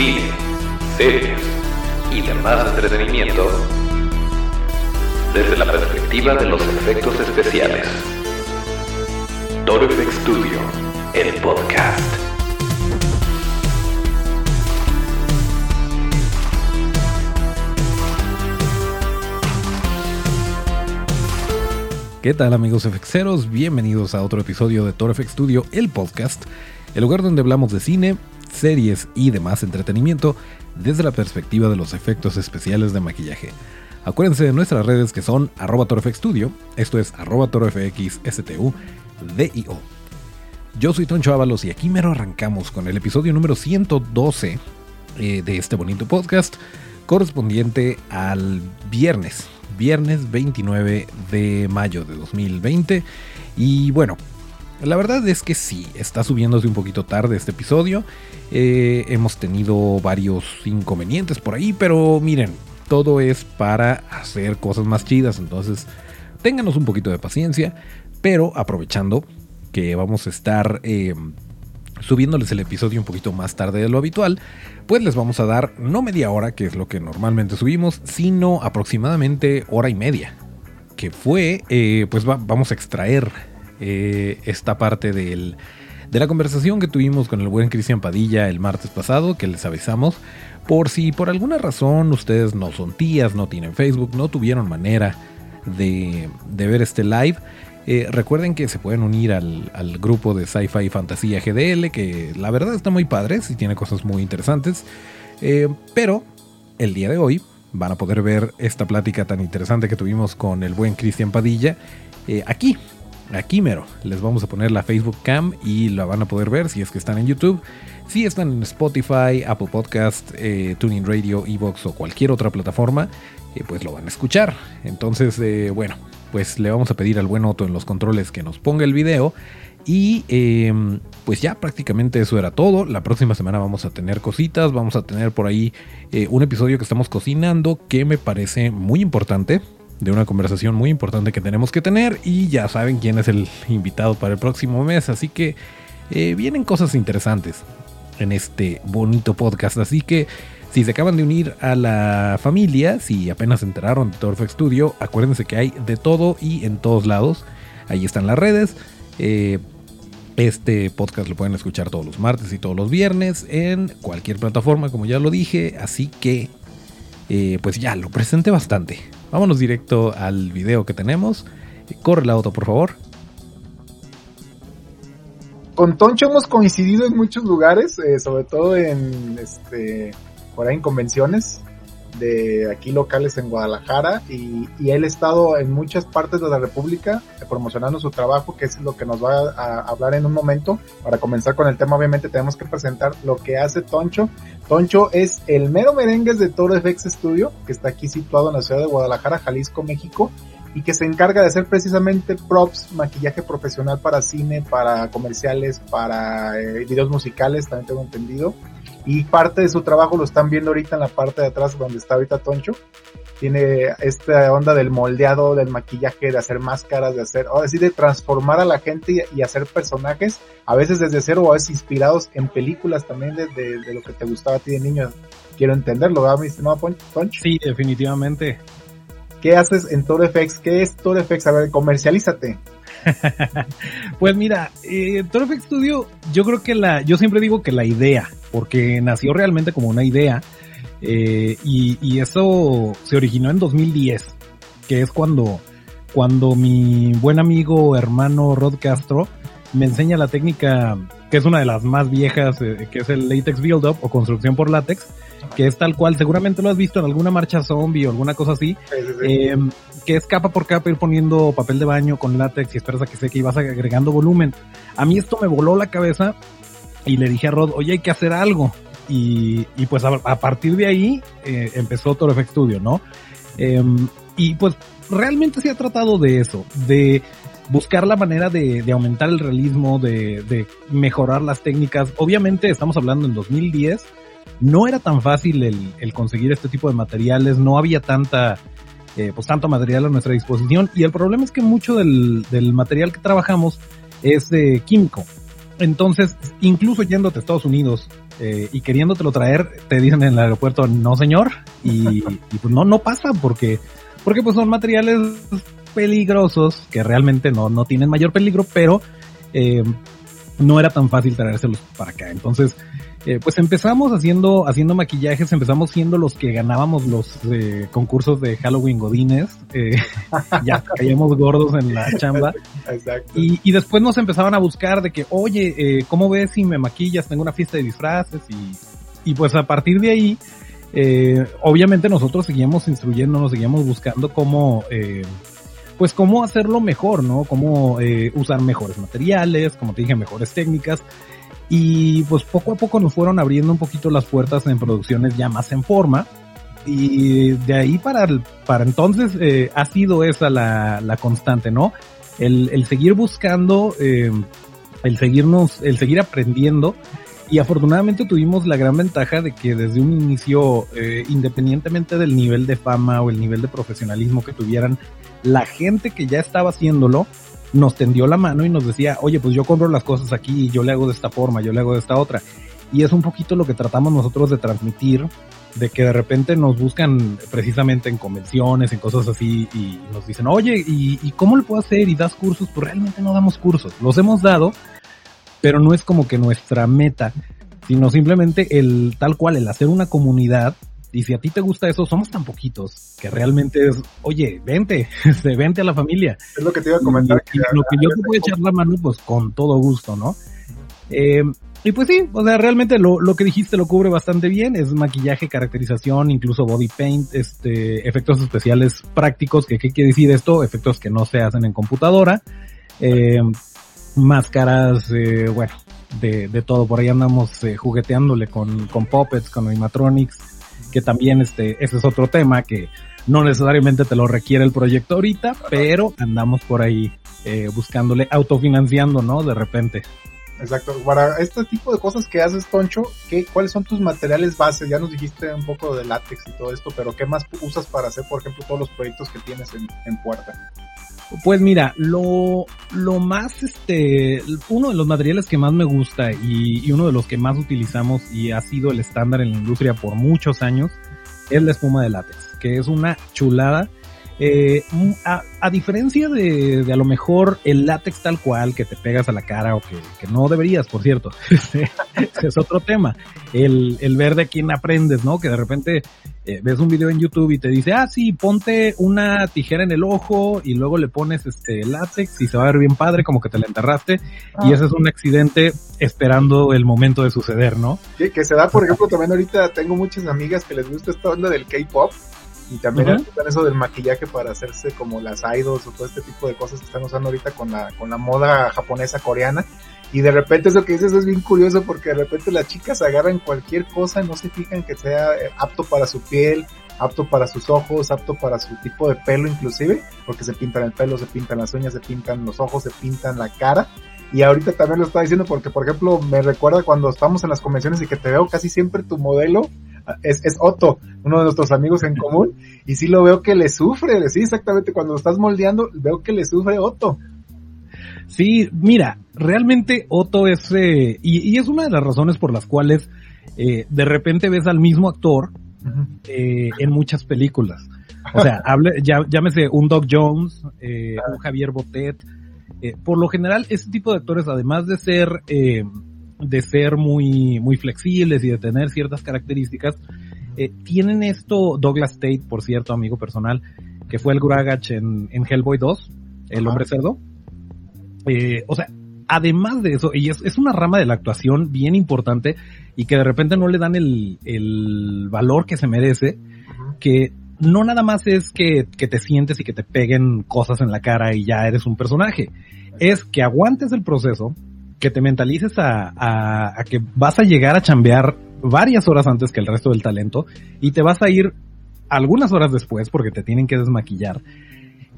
cine, series y demás entretenimiento desde la perspectiva de los efectos especiales. Toro Studio, el podcast. ¿Qué tal amigos FXeros? Bienvenidos a otro episodio de Toro FX Studio, el podcast, el lugar donde hablamos de cine, series y demás entretenimiento desde la perspectiva de los efectos especiales de maquillaje. Acuérdense de nuestras redes que son arroba esto es arroba DIO. Yo soy Toncho Ábalos y aquí mero arrancamos con el episodio número 112 eh, de este bonito podcast correspondiente al viernes viernes 29 de mayo de 2020. Y bueno, la verdad es que sí, está subiéndose un poquito tarde este episodio. Eh, hemos tenido varios inconvenientes por ahí, pero miren, todo es para hacer cosas más chidas. Entonces, ténganos un poquito de paciencia, pero aprovechando que vamos a estar... Eh, subiéndoles el episodio un poquito más tarde de lo habitual, pues les vamos a dar no media hora, que es lo que normalmente subimos, sino aproximadamente hora y media. Que fue, eh, pues vamos a extraer eh, esta parte de la conversación que tuvimos con el buen Cristian Padilla el martes pasado, que les avisamos. Por si por alguna razón ustedes no son tías, no tienen Facebook, no tuvieron manera de, ver este live, eh, recuerden que se pueden unir al, grupo de Sci-Fi Fantasía GDL, que la verdad está muy padre y tiene cosas muy interesantes. Eh, pero el día de hoy van a poder ver esta plática tan interesante que tuvimos con el buen Cristian Padilla aquí. Aquí mero, les vamos a poner la Facebook Cam y la van a poder ver si es que están en YouTube. Si están en Spotify, Apple Podcast, Tuning Radio, Evox o cualquier otra plataforma, pues lo van a escuchar. Entonces, bueno, pues le vamos a pedir al buen Otto en los controles que nos ponga el video. Y em, pues ya prácticamente eso era todo. La próxima semana vamos a tener cositas. Vamos a tener por ahí eh, un episodio que estamos cocinando que me parece muy importante. De una conversación muy importante que tenemos que tener. Y ya saben quién es el invitado para el próximo mes. Así que eh, vienen cosas interesantes en este bonito podcast. Así que si se acaban de unir a la familia, si apenas se enteraron de Torfex Studio, acuérdense que hay de todo y en todos lados. Ahí están las redes. Eh, este podcast lo pueden escuchar todos los martes y todos los viernes en cualquier plataforma, como ya lo dije. Así que, eh, pues ya lo presenté bastante. Vámonos directo al video que tenemos. Corre la auto, por favor. Con Toncho hemos coincidido en muchos lugares, eh, sobre todo en este por ahí en convenciones de aquí locales en Guadalajara y, él ha estado en muchas partes de la República promocionando su trabajo, que es lo que nos va a, hablar en un momento. Para comenzar con el tema, obviamente tenemos que presentar lo que hace Toncho. Toncho es el mero merengues de Toro FX Studio, que está aquí situado en la ciudad de Guadalajara, Jalisco, México, y que se encarga de hacer precisamente props, maquillaje profesional para cine, para comerciales, para eh, videos musicales, también tengo entendido y parte de su trabajo lo están viendo ahorita en la parte de atrás donde está ahorita Toncho. Tiene esta onda del moldeado, del maquillaje, de hacer máscaras, de hacer, ahora sí, de transformar a la gente y, hacer personajes, a veces desde cero o a veces inspirados en películas también de, de, lo que te gustaba a ti de niño. Quiero entenderlo, ¿verdad, mi estimado Toncho? Sí, definitivamente. ¿Qué haces en Toro FX? ¿Qué es Toro FX? A ver, comercialízate. pues mira, eh, Studio, yo creo que la, yo siempre digo que la idea porque nació realmente como una idea eh, y, eso se originó en 2010, que es cuando, cuando mi buen amigo hermano Rod Castro me enseña la técnica que es una de las más viejas, eh, que es el latex build-up o construcción por látex, que es tal cual, seguramente lo has visto en alguna marcha zombie o alguna cosa así, eh, que es capa por capa ir poniendo papel de baño con látex y esperas a que seque y vas agregando volumen. A mí esto me voló la cabeza y le dije a Rod, oye, hay que hacer algo. Y, y pues a, partir de ahí eh, empezó Toro FX Studio, ¿no? Em, y pues realmente se ha tratado de eso, de buscar la manera de, de aumentar el realismo, de, de, mejorar las técnicas. Obviamente estamos hablando en 2010, no era tan fácil el, el conseguir este tipo de materiales, no había tanta, eh, pues tanto material a nuestra disposición y el problema es que mucho del, del material que trabajamos es de químico. Entonces, incluso yéndote a Estados Unidos, eh, y queriéndotelo traer, te dicen en el aeropuerto, no señor, y, pues no, no pasa porque, porque pues son materiales peligrosos que realmente no, no tienen mayor peligro, pero eh, no era tan fácil traérselos para acá. Entonces, eh, pues empezamos haciendo, haciendo maquillajes, empezamos siendo los que ganábamos los eh, concursos de Halloween Godines, eh, ya caíamos gordos en la chamba. Exacto. Y, y, después nos empezaban a buscar de que, oye, eh, ¿cómo ves si me maquillas? Tengo una fiesta de disfraces y, y pues a partir de ahí, eh, obviamente nosotros seguíamos instruyéndonos, seguíamos buscando cómo, eh, pues cómo hacerlo mejor, ¿no? Cómo eh, usar mejores materiales, como te dije, mejores técnicas. Y pues poco a poco nos fueron abriendo un poquito las puertas en producciones ya más en forma. Y de ahí para, para entonces eh, ha sido esa la, la constante, ¿no? El, el seguir buscando, eh, el seguirnos, el seguir aprendiendo. Y afortunadamente tuvimos la gran ventaja de que desde un inicio, eh, independientemente del nivel de fama o el nivel de profesionalismo que tuvieran la gente que ya estaba haciéndolo nos tendió la mano y nos decía, oye, pues yo compro las cosas aquí y yo le hago de esta forma, yo le hago de esta otra. Y es un poquito lo que tratamos nosotros de transmitir, de que de repente nos buscan precisamente en convenciones, en cosas así, y nos dicen, oye, ¿y, y cómo le puedo hacer? ¿Y das cursos? Pues realmente no damos cursos, los hemos dado, pero no es como que nuestra meta, sino simplemente el tal cual, el hacer una comunidad y si a ti te gusta eso, somos tan poquitos que realmente es, oye, vente, se vente a la familia. Es lo que te iba a comentar. Y, lo que yo te puedo echar la mano, pues con todo gusto, ¿no? Eh, y pues sí, o sea, realmente lo, lo que dijiste lo cubre bastante bien, es maquillaje, caracterización, incluso body paint, este, efectos especiales prácticos, que qué quiere decir esto, efectos que no se hacen en computadora, eh, máscaras, eh, bueno, de, de todo, por ahí andamos eh, jugueteándole con, con puppets, con animatronics, que también este, ese es otro tema que no necesariamente te lo requiere el proyecto ahorita, pero andamos por ahí eh, buscándole, autofinanciando, ¿no? De repente. Exacto. Para este tipo de cosas que haces, Toncho, ¿qué, ¿cuáles son tus materiales base? Ya nos dijiste un poco de látex y todo esto, pero ¿qué más usas para hacer, por ejemplo, todos los proyectos que tienes en, en puerta? Pues mira, lo, lo más, este, uno de los materiales que más me gusta y, y, uno de los que más utilizamos y ha sido el estándar en la industria por muchos años es la espuma de látex, que es una chulada. Eh, a, a, diferencia de, de, a lo mejor el látex tal cual que te pegas a la cara o que, que no deberías, por cierto, es otro tema. El, el ver de quién aprendes, ¿no? Que de repente eh, ves un video en YouTube y te dice, ah, sí, ponte una tijera en el ojo y luego le pones este látex y se va a ver bien padre, como que te la enterraste. Ah. Y ese es un accidente esperando el momento de suceder, ¿no? Sí, que se da, por ejemplo, también ahorita tengo muchas amigas que les gusta esta onda del K-pop y también uh -huh. eso del maquillaje para hacerse como las idols o todo este tipo de cosas que están usando ahorita con la, con la moda japonesa coreana. Y de repente eso que dices es bien curioso porque de repente las chicas agarran cualquier cosa, no se fijan que sea eh, apto para su piel, apto para sus ojos, apto para su tipo de pelo inclusive, porque se pintan el pelo, se pintan las uñas, se pintan los ojos, se pintan la cara. Y ahorita también lo estaba diciendo porque, por ejemplo, me recuerda cuando estamos en las convenciones y que te veo casi siempre tu modelo es, es Otto, uno de nuestros amigos en común, y sí lo veo que le sufre, sí, exactamente, cuando lo estás moldeando, veo que le sufre Otto. Sí, mira, realmente Otto es, eh, y, y, es una de las razones por las cuales eh, de repente ves al mismo actor eh, en muchas películas. O sea, hable, ya, llámese un Doc Jones, un Javier Botet. Por lo general, este tipo de actores, además de ser de ser muy, muy flexibles y de tener ciertas características, eh, tienen esto Douglas Tate, por cierto, amigo personal, que fue el Gragach en, en Hellboy 2, el hombre cerdo. Eh, o sea, además de eso, y es, es, una rama de la actuación bien importante y que de repente no le dan el, el valor que se merece, que no nada más es que, que te sientes y que te peguen cosas en la cara y ya eres un personaje, es que aguantes el proceso, que te mentalices a, que vas a llegar a chambear varias horas antes que el resto del talento y te vas a ir algunas horas después porque te tienen que desmaquillar.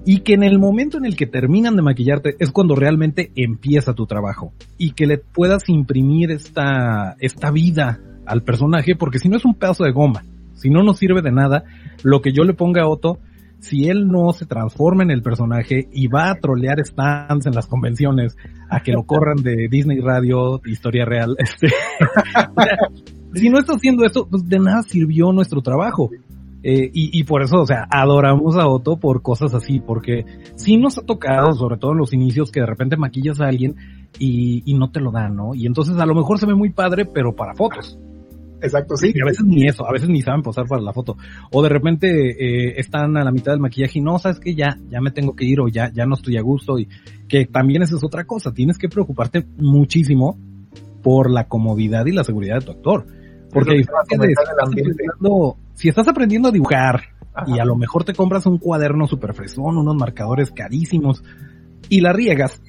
Y que en el momento en el que terminan de maquillarte es cuando realmente empieza tu trabajo y que le puedas imprimir esta, esta vida al personaje porque si no es un pedazo de goma, si no nos sirve de nada, lo que yo le ponga a Otto si él no se transforma en el personaje y va a trolear stands en las convenciones a que lo corran de Disney Radio, historia real, este, si no está haciendo eso, pues de nada sirvió nuestro trabajo. Eh, y, y, por eso, o sea, adoramos a Otto por cosas así, porque sí nos ha tocado, sobre todo en los inicios, que de repente maquillas a alguien y, y no te lo dan, ¿no? Y entonces a lo mejor se ve muy padre, pero para fotos. Exacto, sí. Y a veces ni eso, a veces ni saben posar para la foto. O de repente eh, están a la mitad del maquillaje y no, sabes que ya, ya me tengo que ir o ya, ya no estoy a gusto y que también esa es otra cosa. Tienes que preocuparte muchísimo por la comodidad y la seguridad de tu actor. Porque si estás aprendiendo a dibujar y a lo mejor te compras un cuaderno super fresón, unos marcadores carísimos y la riegas,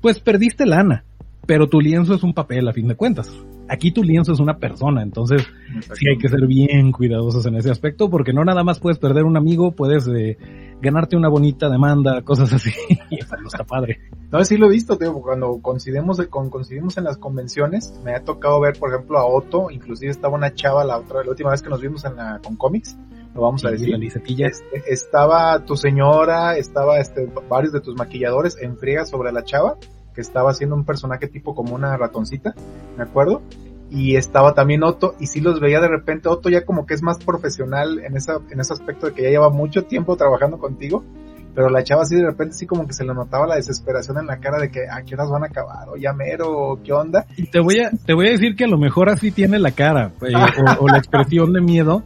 pues perdiste lana, pero tu lienzo es un papel a fin de cuentas. Aquí tu lienzo es una persona, entonces sí hay que ser bien cuidadosos en ese aspecto porque no nada más puedes perder un amigo, puedes eh, ganarte una bonita demanda, cosas así, y eso no está padre. No, sí lo he visto, tío, cuando coincidimos, con, coincidimos en las convenciones, me ha tocado ver, por ejemplo, a Otto, inclusive estaba una chava la otra, la última vez que nos vimos en la, con cómics, lo vamos a decir. La Este, estaba tu señora, estaba este, varios de tus maquilladores en friega sobre la chava, que estaba haciendo un personaje tipo como una ratoncita, ¿me acuerdo? Y estaba también Otto, y sí los veía de repente, Otto ya como que es más profesional en, esa, en ese aspecto de que ya lleva mucho tiempo trabajando contigo, pero la chava así de repente sí como que se le notaba la desesperación en la cara de que a qué horas van a acabar, o ya mero, qué onda. Y te voy a, te voy a decir que a lo mejor así tiene la cara, eh, o, la expresión de miedo,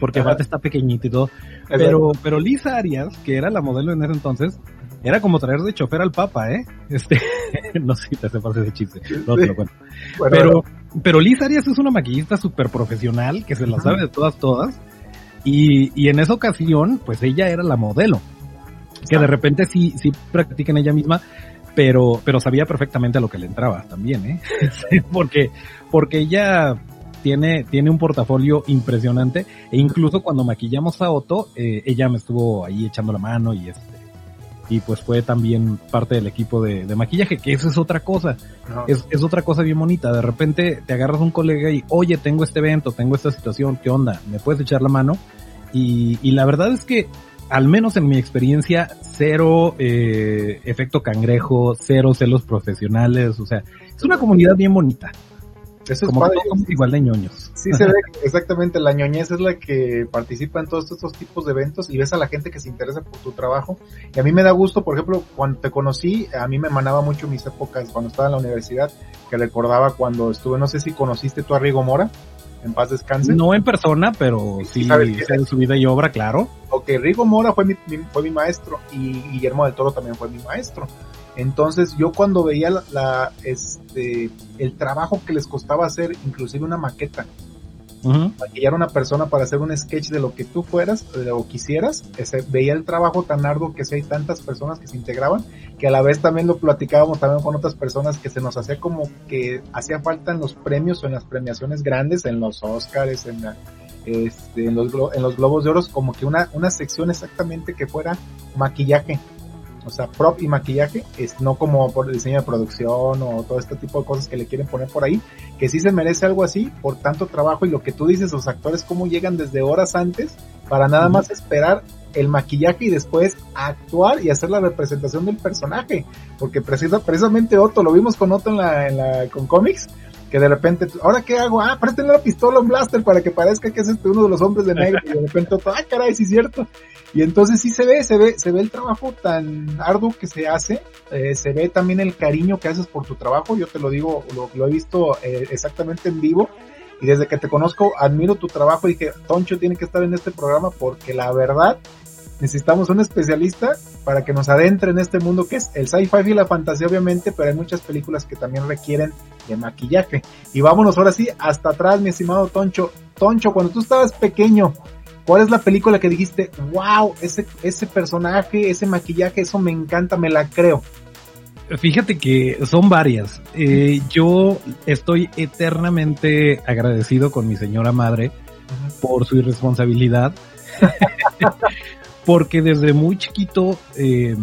porque aparte está pequeñito y todo. Pero, pero Lisa Arias, que era la modelo en ese entonces, era como traer de chofer al papa, ¿eh? Este, no sé si te hace ese chiste, no te lo cuento. pero, pero Liz Arias es una maquillista súper profesional, que se la sabe de todas, todas. Y, y en esa ocasión, pues ella era la modelo. Que de repente sí, sí practica en ella misma, pero, pero sabía perfectamente a lo que le entraba también, ¿eh? porque, porque ella tiene, tiene un portafolio impresionante, e incluso cuando maquillamos a Otto, eh, ella me estuvo ahí echando la mano y este, y pues fue también parte del equipo de, maquillaje, que eso es otra cosa, es, es, otra cosa bien bonita, de repente te agarras un colega y, oye, tengo este evento, tengo esta situación, ¿qué onda? ¿Me puedes echar la mano? Y, y la verdad es que, al menos en mi experiencia, cero eh, efecto cangrejo, cero celos profesionales, o sea, es una comunidad bien bonita. Eso es Como igual de ñoños. Sí, se ve exactamente, la ñoñez es la que participa en todos estos tipos de eventos y ves a la gente que se interesa por tu trabajo. Y a mí me da gusto, por ejemplo, cuando te conocí, a mí me emanaba mucho mis épocas cuando estaba en la universidad, que recordaba cuando estuve, no sé si conociste tú a Rigo Mora, en paz descanse. No en persona, pero sí, sé de su vida y obra, claro. Ok, Rigo Mora fue mi, fue mi maestro y Guillermo del Toro también fue mi maestro. Entonces yo cuando veía la, este, el trabajo que les costaba hacer, inclusive una maqueta, maquillar a una persona para hacer un sketch de lo que tú fueras o quisieras, ese, veía el trabajo tan arduo que si hay tantas personas que se integraban, que a la vez también lo platicábamos también con otras personas que se nos hacía como que hacía falta en los premios o en las premiaciones grandes, en los Oscars, en este, en los, en los Globos de Oro, como que una, una sección exactamente que fuera maquillaje o sea, prop y maquillaje, es no como por diseño de producción o todo este tipo de cosas que le quieren poner por ahí, que sí se merece algo así por tanto trabajo y lo que tú dices, los actores cómo llegan desde horas antes para nada más esperar el maquillaje y después actuar y hacer la representación del personaje, porque precisamente Otto, lo vimos con Otto en la, en la con cómics, que de repente, ¿ahora qué hago? Ah, préstale una pistola, un blaster para que parezca que es este uno de los hombres de negro. Y de repente, ah, caray, sí es cierto. Y entonces sí se ve, se ve, se ve el trabajo tan arduo que se hace, eh, se ve también el cariño que haces por tu trabajo. Yo te lo digo, lo, lo he visto eh, exactamente en vivo. Y desde que te conozco, admiro tu trabajo y dije, Toncho tiene que estar en este programa porque la verdad necesitamos un especialista para que nos adentre en este mundo que es el sci-fi y la fantasía obviamente, pero hay muchas películas que también requieren de maquillaje. Y vámonos ahora sí hasta atrás, mi estimado Toncho. Toncho, cuando tú estabas pequeño, ¿cuál es la película que dijiste, wow, ese, ese personaje, ese maquillaje, eso me encanta, me la creo? Fíjate que son varias. Eh, yo estoy eternamente agradecido con mi señora madre por su irresponsabilidad. porque desde muy chiquito eh,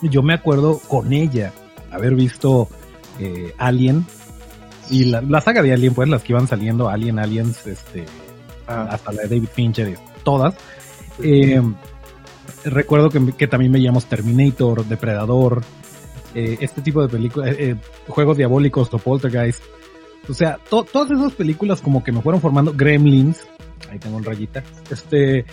yo me acuerdo con ella haber visto eh, Alien y la, saga de Alien, pues las que iban saliendo, Alien, Aliens, este, ah. hasta la de David Fincher, todas. Eh, recuerdo que, que también veíamos Terminator, Depredador, eh, este tipo de películas, eh, Juegos Diabólicos o Poltergeist. O sea, todas esas películas como que me fueron formando, Gremlins, ahí tengo un rayita, este,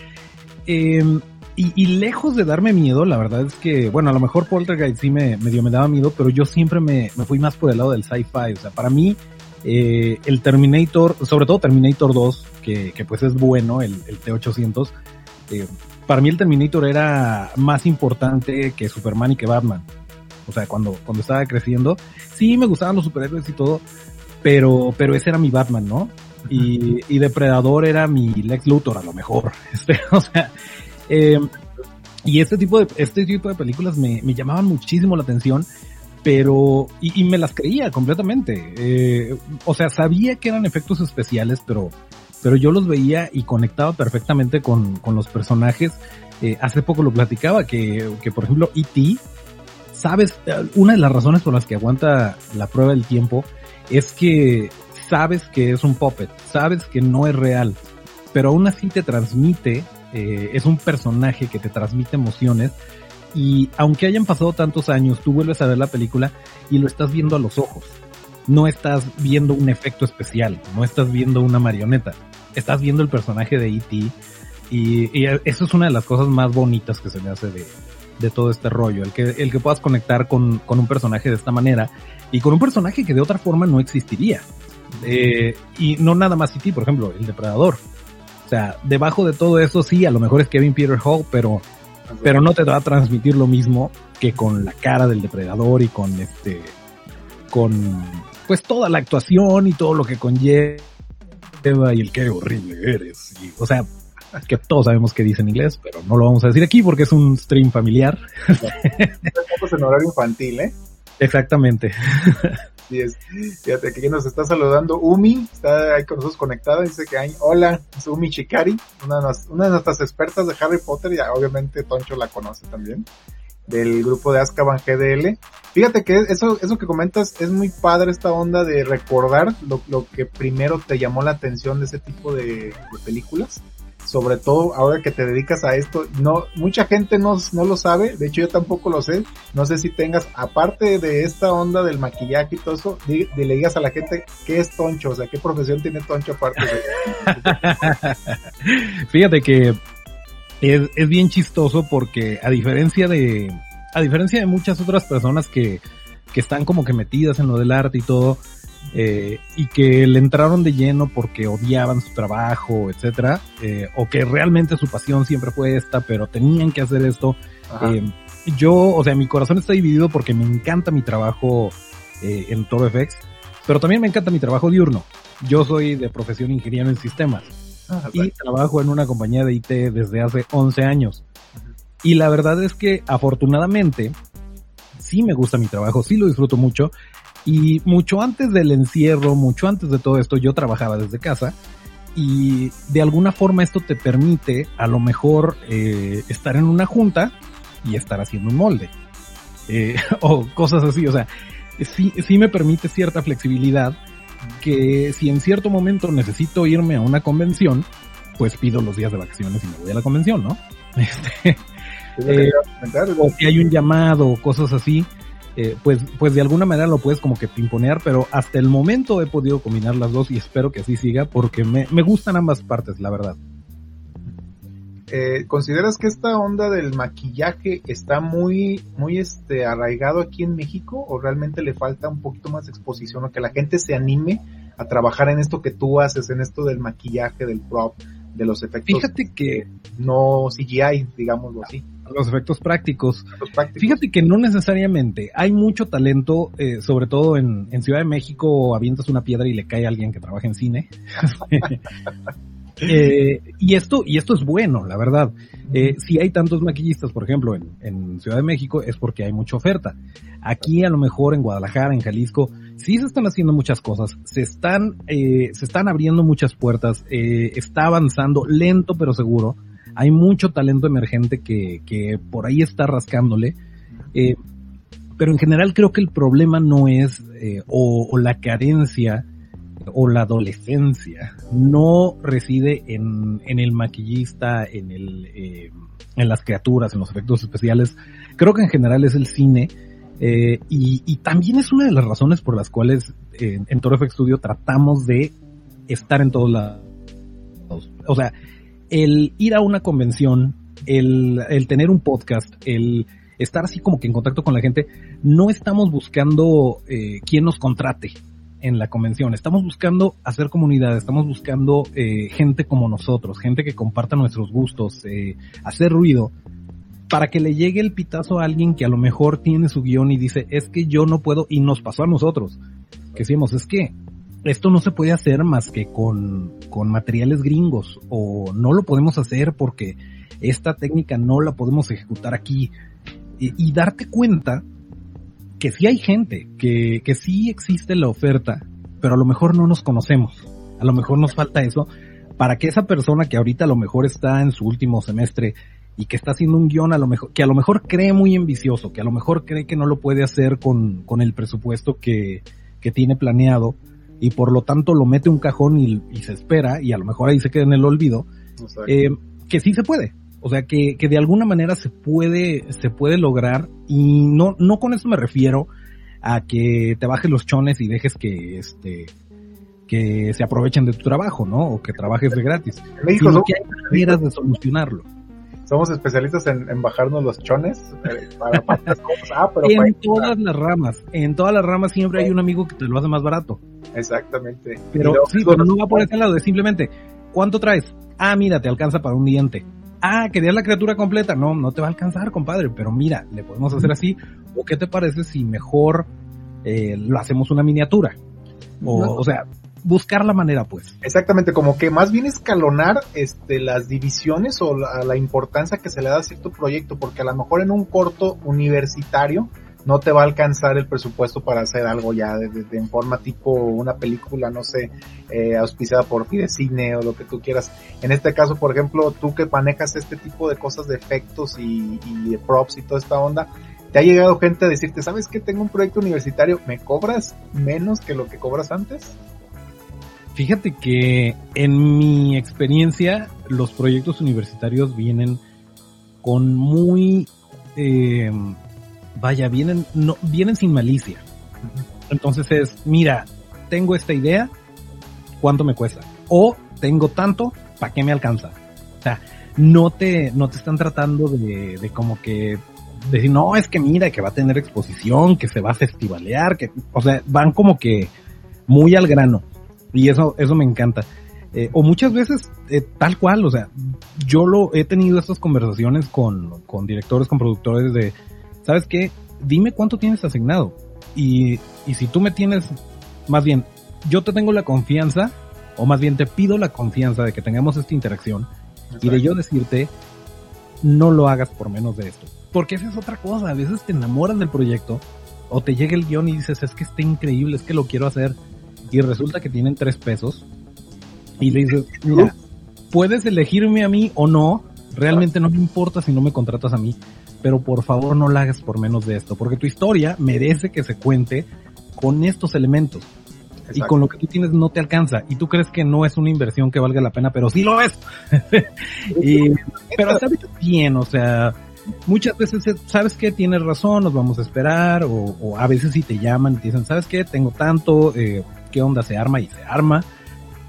em, y, lejos de darme miedo, la verdad es que, bueno, a lo mejor Poltergeist sí me, medio me daba miedo, pero yo siempre me, me fui más por el lado del sci-fi, o sea, para mí, el Terminator, sobre todo Terminator 2, que, pues es bueno, el, el T-800, para mí el Terminator era más importante que Superman y que Batman. O sea, cuando, cuando estaba creciendo, sí me gustaban los superhéroes y todo, pero, pero ese era mi Batman, ¿no? Y, y Depredador era mi Lex Luthor a lo mejor. Este, o sea, eh, y este tipo de, este tipo de películas me, me llamaban muchísimo la atención, pero, y, y me las creía completamente. Eh, o sea, sabía que eran efectos especiales, pero, pero yo los veía y conectaba perfectamente con, con los personajes. Eh, hace poco lo platicaba que, que por ejemplo, E.T., sabes, una de las razones por las que aguanta la prueba del tiempo es que sabes que es un puppet, sabes que no es real, pero aún así te transmite, eh, es un personaje que te transmite emociones y aunque hayan pasado tantos años, tú vuelves a ver la película y lo estás viendo a los ojos. No estás viendo un efecto especial, no estás viendo una marioneta, estás viendo el personaje de E.T. Y, y eso es una de las cosas más bonitas que se me hace de, de todo este rollo, el que, el que puedas conectar con, con un personaje de esta manera y con un personaje que de otra forma no existiría. Eh, y no nada más ti por ejemplo, el depredador. O sea, debajo de todo eso sí, a lo mejor es Kevin Peter Hall, pero, pero no te va a transmitir lo mismo que con la cara del depredador y con este, con pues toda la actuación y todo lo que conlleva y el qué horrible eres. Y, o sea, que todos sabemos que dice en inglés, pero no lo vamos a decir aquí porque es un stream familiar. Estamos en horario infantil, ¿eh? Exactamente. Y es, fíjate que nos está saludando Umi, está ahí con nosotros conectada, dice que hay, hola, es Umi Chikari, una de, una de nuestras expertas de Harry Potter, y obviamente Toncho la conoce también, del grupo de Azkaban GDL. Fíjate que eso, eso que comentas es muy padre esta onda de recordar lo, lo que primero te llamó la atención de ese tipo de, películas sobre todo ahora que te dedicas a esto, no, mucha gente no, no lo sabe, de hecho yo tampoco lo sé, no sé si tengas, aparte de esta onda del maquillaje y todo eso, le digas a la gente qué es Toncho, o sea, qué profesión tiene Toncho aparte de... Fíjate que es, es bien chistoso porque a diferencia de, a diferencia de muchas otras personas que, que están como que metidas en lo del arte y todo, eh, y que le entraron de lleno porque odiaban su trabajo, etcétera, eh, o que realmente su pasión siempre fue esta, pero tenían que hacer esto. Eh, yo, o sea, mi corazón está dividido porque me encanta mi trabajo eh, en Toro FX, pero también me encanta mi trabajo diurno. Yo soy de profesión ingeniero en sistemas y trabajo en una compañía de IT desde hace 11 años. Y la verdad es que afortunadamente sí me gusta mi trabajo, sí lo disfruto mucho. Y mucho antes del encierro, mucho antes de todo esto, yo trabajaba desde casa y de alguna forma esto te permite a lo mejor eh, estar en una junta y estar haciendo un molde eh, o cosas así, o sea, sí, sí me permite cierta flexibilidad que si en cierto momento necesito irme a una convención, pues pido los días de vacaciones y me voy a la convención, ¿no? Este, eh, o si hay un llamado o cosas así, eh, pues, pues de alguna manera lo puedes como que pimponear, pero hasta el momento he podido combinar las dos y espero que así siga porque me, me gustan ambas partes, la verdad. Eh, ¿Consideras que esta onda del maquillaje está muy, muy este, arraigado aquí en México o realmente le falta un poquito más de exposición o que la gente se anime a trabajar en esto que tú haces, en esto del maquillaje, del prop, de los efectos? Fíjate que no CGI, digámoslo así los efectos prácticos. Fíjate que no necesariamente. Hay mucho talento, eh, sobre todo en, en, Ciudad de México, avientas una piedra y le cae a alguien que trabaja en cine. eh, y esto, y esto es bueno, la verdad. Eh, si hay tantos maquillistas, por ejemplo, en, Ciudad de México, es porque hay mucha oferta. Aquí, a lo mejor, en Guadalajara, en Jalisco, sí se están haciendo muchas cosas. Se están, eh, se están abriendo muchas puertas. Eh, está avanzando lento pero seguro hay mucho talento emergente que, que por ahí está rascándole. Pero en general creo que el problema no es, o, o, la carencia, o la adolescencia, no reside en, en el maquillista, en el, eh, en las criaturas, en los efectos especiales. Creo que en general es el cine. Eh, y, también es una de las razones por las cuales eh, en Toro FX Studio tratamos de estar en todos lados. O sea, el ir a una convención, el, el tener un podcast, el estar así como que en contacto con la gente, no estamos buscando eh, quién nos contrate en la convención. Estamos buscando hacer comunidad, estamos buscando eh, gente como nosotros, gente que comparta nuestros gustos, eh, hacer ruido, para que le llegue el pitazo a alguien que a lo mejor tiene su guion y dice, es que yo no puedo, y nos pasó a nosotros, que decimos, es que esto no se puede hacer más que con, con materiales gringos, o no lo podemos hacer porque esta técnica no la podemos ejecutar aquí, y, y darte cuenta que sí hay gente, que, que sí existe la oferta, pero a lo mejor no nos conocemos. A lo mejor nos falta eso. Para que esa persona que ahorita a lo mejor está en su último semestre y que está haciendo un guion a lo mejor, que a lo mejor cree muy ambicioso, que a lo mejor cree que no lo puede hacer con, con el presupuesto que, que tiene planeado y por lo tanto lo mete un cajón y, y se espera y a lo mejor ahí se queda en el olvido, eh, que sí se puede, o sea, que, que de alguna manera se puede, se puede lograr y no, no con eso me refiero a que te bajes los chones y dejes que, este, que se aprovechen de tu trabajo, ¿no? O que trabajes de gratis. México, sino que hay maneras de solucionarlo. Somos especialistas en, bajarnos los chones eh, para, ah, pero en todas las ramas, en todas las ramas siempre hay un amigo que te lo hace más barato. Exactamente. Pero sí, pero no va por ese lado, es simplemente, ¿cuánto traes? Ah, mira, te alcanza para un diente ah, querías la criatura completa. No, no te va a alcanzar, compadre, pero mira, le podemos hacer así. ¿O qué te parece si mejor eh, lo hacemos una miniatura? O, o sea, buscar la manera, pues. Exactamente, como que más bien escalonar este, las divisiones o la, la importancia que se le da a cierto proyecto, porque a lo mejor en un corto universitario, no te va a alcanzar el presupuesto para hacer algo ya de, en forma tipo una película, no sé, eh, auspiciada por Fidecine o lo que tú quieras. En este caso, por ejemplo, tú que manejas este tipo de cosas de efectos y, de props y toda esta onda, ¿te ha llegado gente a decirte, sabes que tengo un proyecto universitario, ¿me cobras menos que lo que cobras antes? Fíjate que en mi experiencia los proyectos universitarios vienen con muy eh, vaya, vienen, no, vienen sin malicia. Entonces es, mira, tengo esta idea, ¿cuánto me cuesta? O tengo tanto, ¿para qué me alcanza? O sea, no te, no te están tratando de, de como que decir, no, es que mira, que va a tener exposición, que se va a festivalear, que, o sea, van como que muy al grano. Y eso, eso me encanta. Eh, o muchas veces, eh, tal cual, o sea, yo lo he tenido estas conversaciones con, con directores, con productores de, ¿sabes qué? Dime cuánto tienes asignado. Y, y si tú me tienes, más bien, yo te tengo la confianza, o más bien te pido la confianza de que tengamos esta interacción y de yo decirte, no lo hagas por menos de esto. Porque esa es otra cosa, a veces te enamoras del proyecto o te llega el guion y dices, es que está increíble, es que lo quiero hacer y resulta que tienen tres pesos y le dices, mira, puedes elegirme a mí o no, realmente no me importa si no me contratas a mí, pero por favor no la hagas por menos de esto, porque tu historia merece que se cuente con estos elementos. Y con lo que tú tienes no te alcanza. Y tú crees que no es una inversión que valga la pena, pero sí lo es. y, pero sabes bien, o sea, muchas veces sabes que tienes razón, nos vamos a esperar, o, a veces si te llaman y te dicen, sabes qué, tengo tanto, eh, qué onda se arma y se arma.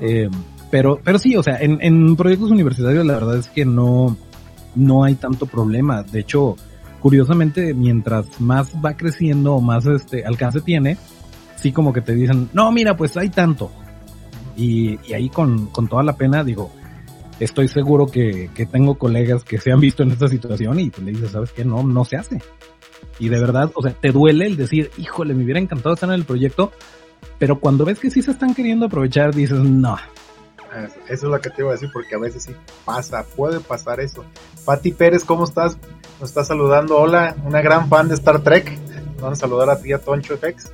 Eh, pero, pero sí, o sea, en, en proyectos universitarios la verdad es que no, no hay tanto problema. De hecho, curiosamente, mientras más va creciendo o más este alcance tiene, sí como que te dicen, no, mira, pues hay tanto. Y, ahí con, con, toda la pena digo, estoy seguro que, tengo colegas que se han visto en esta situación y pues le dices, ¿sabes qué? No, no se hace. Y de verdad, o sea, te duele el decir, híjole, me hubiera encantado estar en el proyecto, pero cuando ves que sí se están queriendo aprovechar, dices, no, eso es lo que te iba a decir porque a veces sí pasa, puede pasar eso. Pati Pérez, ¿cómo estás? Nos está saludando. Hola, una gran fan de Star Trek. Vamos a saludar a ti, a Toncho FX.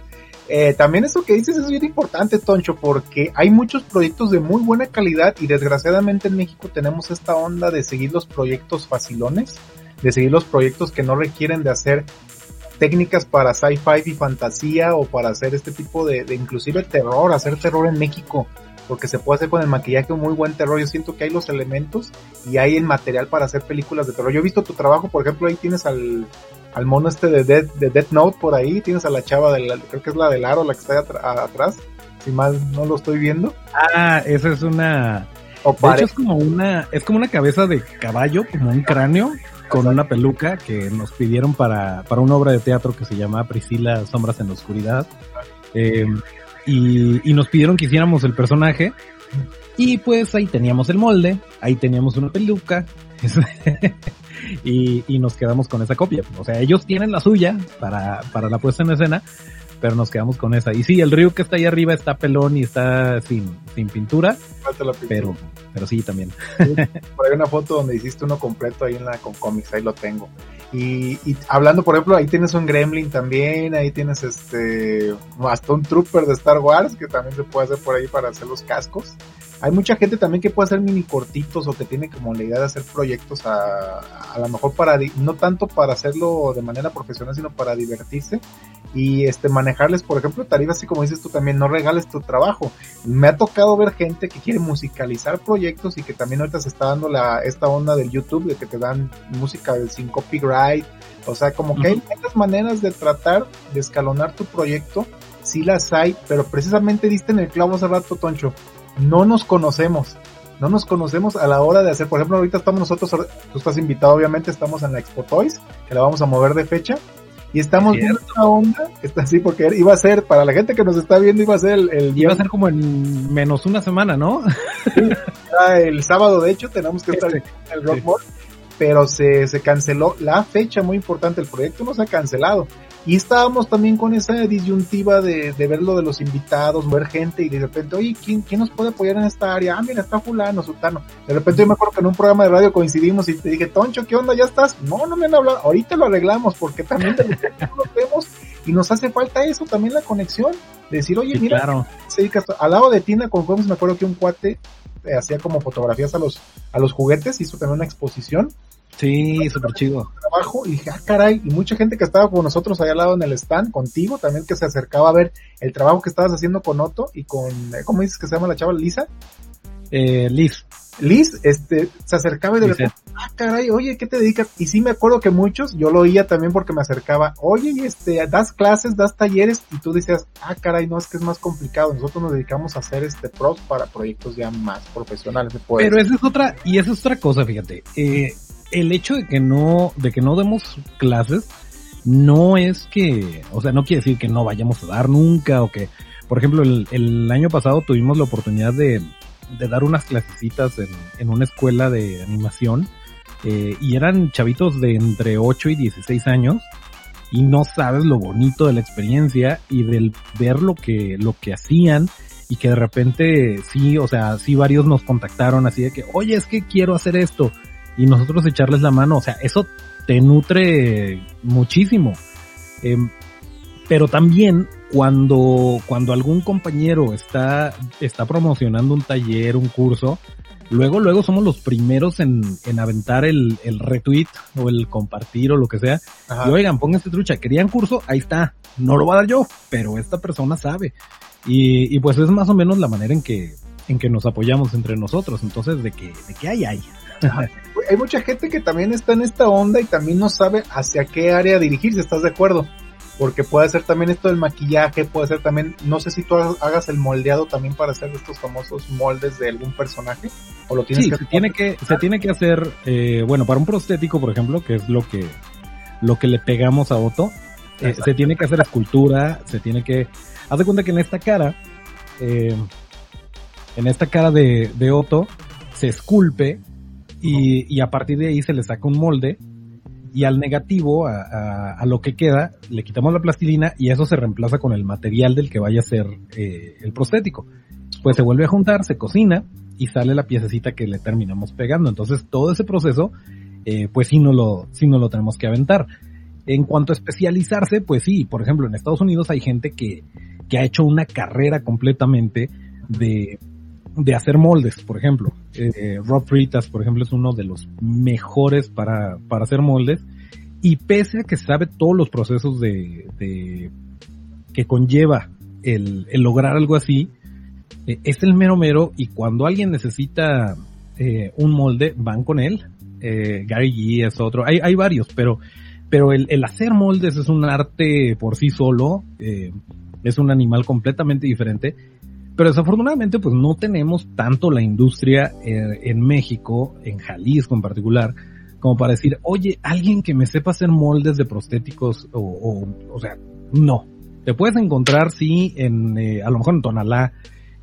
Eh, también eso que dices es bien importante, Toncho, porque hay muchos proyectos de muy buena calidad y desgraciadamente en México tenemos esta onda de seguir los proyectos facilones, de seguir los proyectos que no requieren de hacer técnicas para sci-fi y fantasía o para hacer este tipo de, de inclusive terror, hacer terror en México porque se puede hacer con el maquillaje un muy buen terror. Yo siento que hay los elementos y hay el material para hacer películas de terror. Yo he visto tu trabajo, por ejemplo, ahí tienes al, al mono este de Death, de Death Note por ahí, tienes a la chava de creo que es la del aro, la que está atrás, si mal no lo estoy viendo. Ah, esa es una... de hecho es como una, es como una cabeza de caballo, como un cráneo, con una peluca que nos pidieron para, para una obra de teatro que se llama Priscila Sombras en la Oscuridad. Eh, y, y nos pidieron que hiciéramos el personaje. Y pues ahí teníamos el molde, ahí teníamos una peluca. y, y nos quedamos con esa copia. O sea, ellos tienen la suya para, para la puesta en escena, pero nos quedamos con esa. Y sí, el río que está ahí arriba está pelón y está sin, sin pintura, pero, pero sí también. por ahí una foto donde hiciste uno completo ahí en la con cómics, ahí lo tengo. Y, y, hablando, por ejemplo, ahí tienes un Gremlin también, ahí tienes este, hasta Trooper de Star Wars que también se puede hacer por ahí para hacer los cascos. Hay mucha gente también que puede hacer mini cortitos o que tiene como la idea de hacer proyectos a, a lo mejor para, no tanto para hacerlo de manera profesional, sino para divertirse y este manejarles, por ejemplo, tarifas así como dices tú también, no regales tu trabajo. Me ha tocado ver gente que quiere musicalizar proyectos y que también ahorita se está dando la esta onda del YouTube de que te dan música sin copyright, o sea, como que hay muchas maneras de tratar de escalonar tu proyecto, sí las hay, pero precisamente diste en el clavo hace rato, Toncho, no nos conocemos. No nos conocemos a la hora de hacer, por ejemplo, ahorita estamos nosotros, tú estás invitado obviamente, estamos en la Expo Toys, que la vamos a mover de fecha, y estamos viendo una onda, está así porque iba a ser, para la gente que nos está viendo, iba a ser el... iba a ser como en menos una semana, ¿no? el sábado, de hecho, tenemos que estar en el Rock pero se, se canceló la fecha muy importante, el proyecto no se ha cancelado. Y estábamos también con esa disyuntiva de, de ver lo de los invitados, ver gente y de repente, oye, ¿quién, ¿quién nos puede apoyar en esta área? Ah, mira, está fulano, sultano. De repente yo me acuerdo que en un programa de radio coincidimos y te dije, Toncho, ¿qué onda? ¿Ya estás? No, no me han hablado. Ahorita lo arreglamos porque también nos vemos y nos hace falta eso, también la conexión. De decir, oye, mira, claro. se al lado de Tina con Gómez, me acuerdo que un cuate eh, hacía como fotografías a los, a los juguetes, hizo también una exposición Sí, súper chido. Trabajo y dije, ah, caray, y mucha gente que estaba con nosotros allá al lado en el stand, contigo, también que se acercaba a ver el trabajo que estabas haciendo con Otto y con, eh, ¿cómo dices que se llama la chava? Lisa. Eh, Liz. Liz, este, se acercaba y de repente, ah, caray, oye, ¿qué te dedicas? Y sí me acuerdo que muchos, yo lo oía también porque me acercaba, oye, este, das clases, das talleres, y tú decías, ah, caray, no, es que es más complicado, nosotros nos dedicamos a hacer este pros para proyectos ya más profesionales. Pero esa es otra, y esa es otra cosa, fíjate, eh, el hecho de que no, de que no demos clases, no es que, o sea, no quiere decir que no vayamos a dar nunca o que, por ejemplo, el, año pasado tuvimos la oportunidad de, de dar unas clasecitas en, en una escuela de animación eh, y eran chavitos de entre 8 y 16 años y no sabes lo bonito de la experiencia y del ver lo que, lo que hacían y que de repente sí, o sea, sí varios nos contactaron así de que, oye, es que quiero hacer esto y nosotros echarles la mano, o sea, eso te nutre muchísimo. Eh, pero también cuando, cuando algún compañero está, está promocionando un taller, un curso, luego, luego somos los primeros en, en aventar el, el retweet o el compartir o lo que sea. Y oigan, pónganse trucha, querían curso, ahí está. No lo voy a dar yo, pero esta persona sabe. Y, y pues es más o menos la manera en que, en que nos apoyamos entre nosotros. Entonces, de que, de que hay, hay. hay mucha gente que también está en esta onda y también no sabe hacia qué área dirigirse, ¿estás de acuerdo? Porque puede ser también esto del maquillaje, puede ser también, no sé si tú hagas el moldeado también para hacer estos famosos moldes de algún personaje, o lo tienes sí, que se tiene que, se tiene que hacer, eh, bueno, para un prostético, por ejemplo, que es lo que, lo que le pegamos a Otto, eh, se tiene que hacer escultura, se tiene que, haz de cuenta que en esta cara, eh, en esta cara de, de Otto, se esculpe y, y, a partir de ahí se le saca un molde y al negativo, a, a, a, lo que queda, le quitamos la plastilina y eso se reemplaza con el material del que vaya a ser eh, el prostético. Pues se vuelve a juntar, se cocina y sale la piececita que le terminamos pegando. Entonces todo ese proceso, eh, pues sí no lo, sí no lo tenemos que aventar. En cuanto a especializarse, pues sí, por ejemplo, en Estados Unidos hay gente que, que ha hecho una carrera completamente de de hacer moldes, por ejemplo. Eh, Rob Fritas, por ejemplo, es uno de los mejores para, para hacer moldes. Y pese a que sabe todos los procesos de, de que conlleva el, lograr algo así, eh, es el mero mero y cuando alguien necesita eh, un molde, van con él. Eh, Gary G es otro, hay, hay varios, pero, pero el, el, hacer moldes es un arte por sí solo, es un animal completamente diferente, pero desafortunadamente pues no tenemos tanto la industria eh, en México, en Jalisco en particular, como para decir, oye, alguien que me sepa hacer moldes de prostéticos o, o, o sea, no. Te puedes encontrar, sí, en, eh, a lo mejor en Tonalá,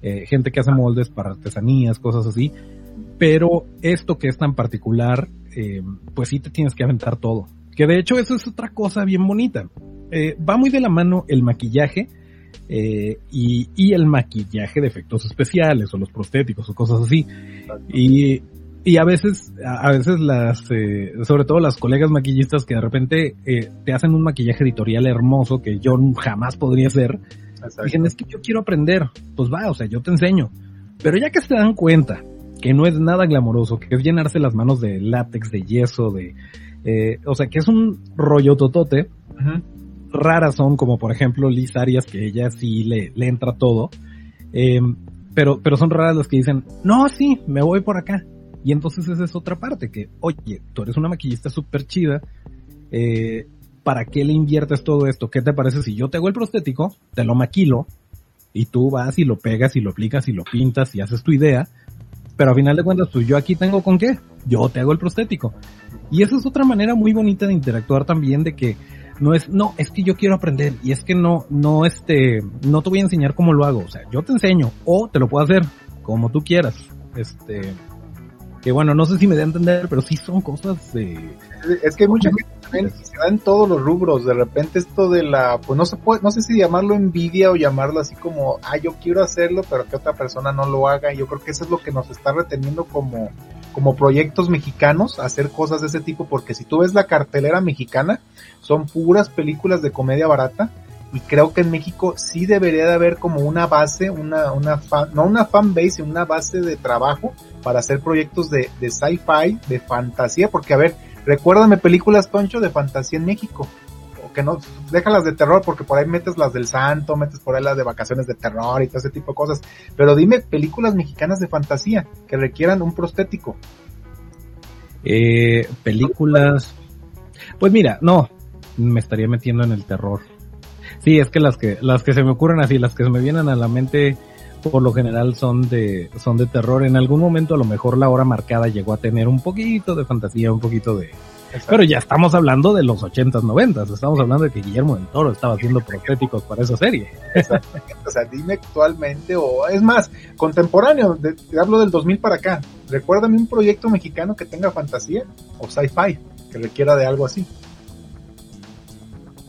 eh, gente que hace moldes para artesanías, cosas así, pero esto que es tan particular, pues sí te tienes que aventar todo. Que de hecho eso es otra cosa bien bonita. Va muy de la mano el maquillaje eh, y, y, el maquillaje de efectos especiales o los prostéticos o cosas así. Y, y a veces, a veces las, eh, sobre todo las colegas maquillistas que de repente eh, te hacen un maquillaje editorial hermoso que yo jamás podría hacer. Exacto. Dicen, es que yo quiero aprender. Pues va, o sea, yo te enseño. Pero ya que se dan cuenta que no es nada glamoroso, que es llenarse las manos de látex, de yeso, de, eh, o sea, que es un rollo totote. Uh -huh. Raras son, como por ejemplo Liz Arias, que ella sí le, le entra todo. Eh, pero, pero son raras las que dicen, no, sí, me voy por acá. Y entonces esa es otra parte, que, oye, tú eres una maquillista súper chida, eh, ¿para qué le inviertes todo esto? ¿Qué te parece si yo te hago el prostético, te lo maquilo, y tú vas y lo pegas y lo aplicas y lo pintas y haces tu idea, pero a final de cuentas, pues yo aquí tengo con qué, yo te hago el prostético. Y esa es otra manera muy bonita de interactuar también, de que no es, no, es que yo quiero aprender, y es que no, no, este, no te voy a enseñar cómo lo hago, o sea, yo te enseño, o te lo puedo hacer, como tú quieras, este, que bueno, no sé si me da a entender, pero sí son cosas de... Es que hay mucha gente también se da en todos los rubros, de repente esto de la, pues no se puede, no sé si llamarlo envidia o llamarlo así como, ah, yo quiero hacerlo, pero que otra persona no lo haga, y yo creo que eso es lo que nos está reteniendo como, como proyectos mexicanos, hacer cosas de ese tipo, porque si tú ves la cartelera mexicana, son puras películas de comedia barata, y creo que en México sí debería de haber como una base, una, una fan, no una fan base, una base de trabajo para hacer proyectos de, de sci-fi, de fantasía, porque a ver, recuérdame películas, Toncho, de fantasía en México, o que no, déjalas de terror, porque por ahí metes las del santo, metes por ahí las de vacaciones de terror y todo ese tipo de cosas, pero dime películas mexicanas de fantasía que requieran un prostético. Eh, películas, pues mira, no, me estaría metiendo en el terror. Sí, es que las que las que se me ocurren así, las que se me vienen a la mente por lo general son de son de terror. En algún momento a lo mejor la hora marcada llegó a tener un poquito de fantasía, un poquito de Exacto. pero ya estamos hablando de los 80s, 90s, estamos hablando de que Guillermo del Toro estaba haciendo prostéticos para esa serie. O sea, dime actualmente o es más, contemporáneo, de, te hablo del 2000 para acá. Recuérdame un proyecto mexicano que tenga fantasía o sci-fi que requiera de algo así.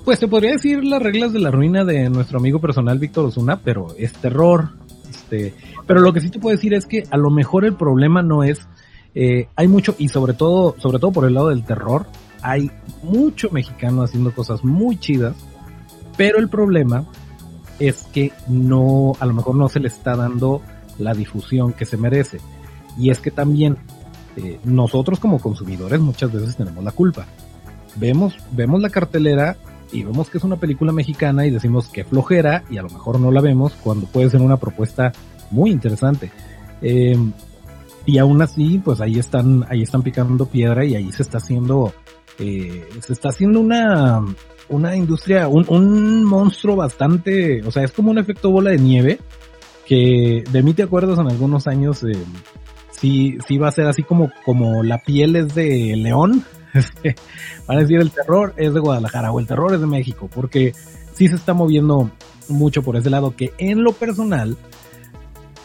Pues te podría decir las reglas de la ruina de nuestro amigo personal Víctor Osuna, pero es terror. Este, pero lo que sí te puedo decir es que a lo mejor el problema no es, eh, hay mucho, y sobre todo, sobre todo por el lado del terror, hay mucho mexicano haciendo cosas muy chidas, pero el problema es que no, a lo mejor no se le está dando la difusión que se merece. Y es que también eh, nosotros como consumidores muchas veces tenemos la culpa. Vemos, vemos la cartelera y vemos que es una película mexicana y decimos que flojera y a lo mejor no la vemos cuando puede ser una propuesta muy interesante. Eh, y aún así, pues ahí están, ahí están picando piedra y ahí se está haciendo, eh, se está haciendo una, una industria, un, un monstruo bastante, o sea, es como un efecto bola de nieve que de mí te acuerdas en algunos años, eh, sí, sí va a ser así como, como la piel es de león, van a decir el terror es de Guadalajara o el terror es de México, porque sí se está moviendo mucho por ese lado que en lo personal,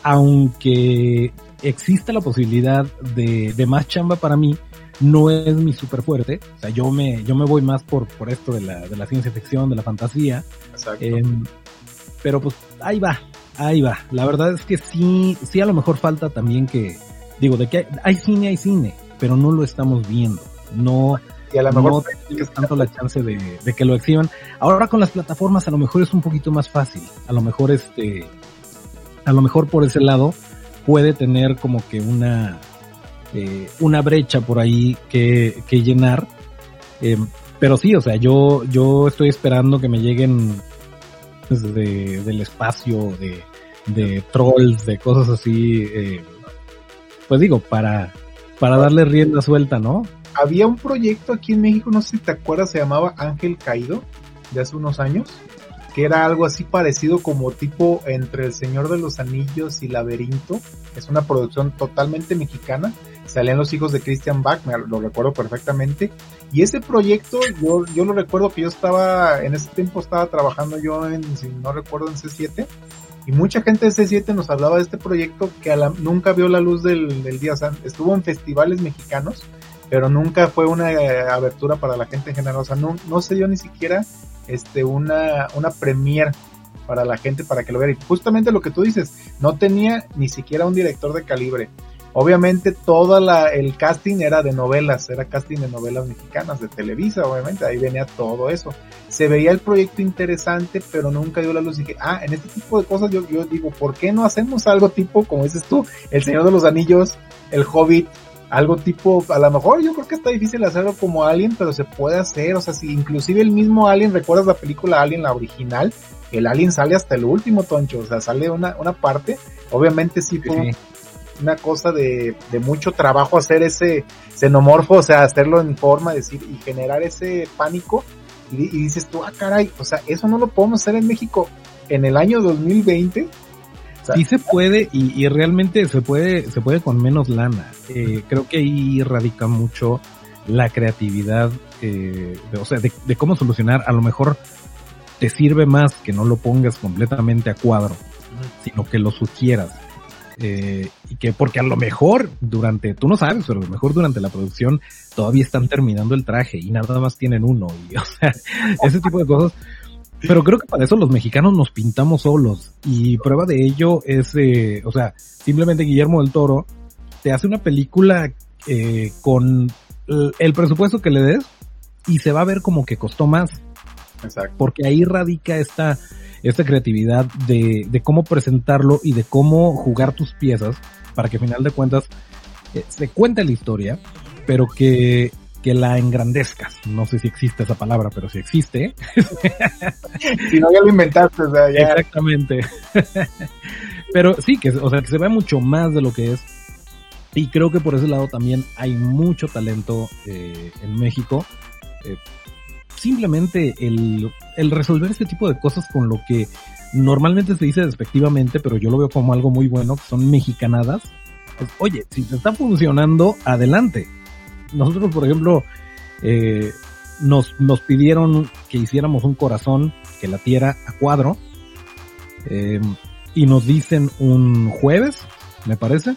aunque exista la posibilidad de, de más chamba para mí, no es mi super fuerte. O sea, yo me, yo me voy más por, por esto de la, de la ciencia ficción, de la fantasía. Eh, pero pues ahí va, ahí va. La verdad es que sí, sí a lo mejor falta también que, digo, de que hay, hay cine, hay cine, pero no lo estamos viendo no, y a lo mejor no tienes tanto la chance de, de, que lo exhiban. Ahora con las plataformas a lo mejor es un poquito más fácil. A lo mejor este, a lo mejor por ese lado puede tener como que una, eh, una brecha por ahí que, que llenar. Eh, pero sí, o sea, yo, yo estoy esperando que me lleguen desde del espacio de de trolls, de cosas así, eh, pues digo, para, para darle rienda suelta, ¿no? Había un proyecto aquí en México, no sé si te acuerdas, se llamaba Ángel Caído, de hace unos años, que era algo así parecido como tipo entre El Señor de los Anillos y Laberinto. Es una producción totalmente mexicana. Salían los hijos de Christian Bach, me lo recuerdo perfectamente. Y ese proyecto, yo, yo lo recuerdo que yo estaba, en ese tiempo estaba trabajando yo en, si no recuerdo, en C7 y mucha gente de C7 nos hablaba de este proyecto que nunca vio la luz del, día. O estuvo en festivales mexicanos, pero nunca fue una eh, abertura para la gente en general. O sea, no, no se dio ni siquiera este, una, una premier para la gente para que lo viera. Y justamente lo que tú dices, no tenía ni siquiera un director de calibre. Obviamente todo el casting era de novelas, era casting de novelas mexicanas, de Televisa, obviamente, ahí venía todo eso. Se veía el proyecto interesante, pero nunca dio la luz. Y dije, ah, en este tipo de cosas yo, yo digo, ¿por qué no hacemos algo tipo, como dices tú, El Señor de los Anillos, El Hobbit, algo tipo, a lo mejor yo creo que está difícil hacerlo como Alien, pero se puede hacer, o sea, si inclusive el mismo Alien, ¿recuerdas la película Alien, la original? El Alien sale hasta el último, Toncho, o sea, sale una, una parte, obviamente sí fue una cosa de, de mucho trabajo hacer ese xenomorfo, o sea, hacerlo en forma, decir, y generar ese pánico, y, y dices tú, ah, caray, o sea, eso no lo podemos hacer en México en el año 2020, sí se puede y, y, realmente se puede, se puede con menos lana. Eh, creo que ahí radica mucho la creatividad, eh, de, o sea, de, de, cómo solucionar. A lo mejor te sirve más que no lo pongas completamente a cuadro, sino que lo sugieras. Eh, y que porque a lo mejor durante, tú no sabes, pero a lo mejor durante la producción todavía están terminando el traje y nada más tienen uno. Y, o sea, ese tipo de cosas pero creo que para eso los mexicanos nos pintamos solos. Y prueba de ello es, eh, o sea, simplemente Guillermo del Toro te hace una película eh, con el presupuesto que le des y se va a ver como que costó más. Exacto. Porque ahí radica esta, esta creatividad de, de cómo presentarlo y de cómo jugar tus piezas para que al final de cuentas eh, se cuente la historia, pero que que la engrandezcas. No sé si existe esa palabra, pero si existe. si no, ya lo inventaste, o sea, ya. Exactamente. pero sí, que, o sea, que se ve mucho más de lo que es. Y creo que por ese lado también hay mucho talento eh, en México. Eh, simplemente el, el resolver este tipo de cosas con lo que normalmente se dice despectivamente, pero yo lo veo como algo muy bueno, que son mexicanadas. Pues, oye, si te está funcionando, adelante nosotros, por ejemplo, eh, nos, nos pidieron que hiciéramos un corazón que latiera a cuadro. Eh, y nos dicen un jueves, me parece.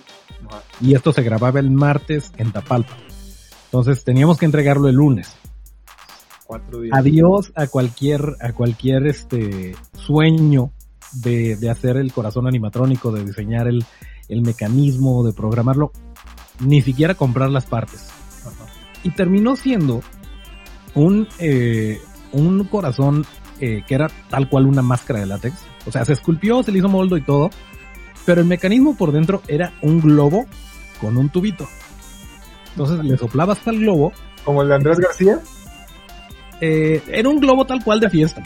Y esto se grababa el martes en Tapalpa. Entonces teníamos que entregarlo el lunes. Adiós a cualquier, a cualquier este sueño de, de hacer el corazón animatrónico, de diseñar el, el mecanismo, de programarlo, ni siquiera comprar las partes y terminó siendo un, eh, un corazón eh, que era tal cual una máscara de látex. O sea, se esculpió, se le hizo moldo y todo, pero el mecanismo por dentro era un globo con un tubito. Entonces le soplabas al globo. ¿Como el de Andrés García? Eh, era un globo tal cual de fiesta.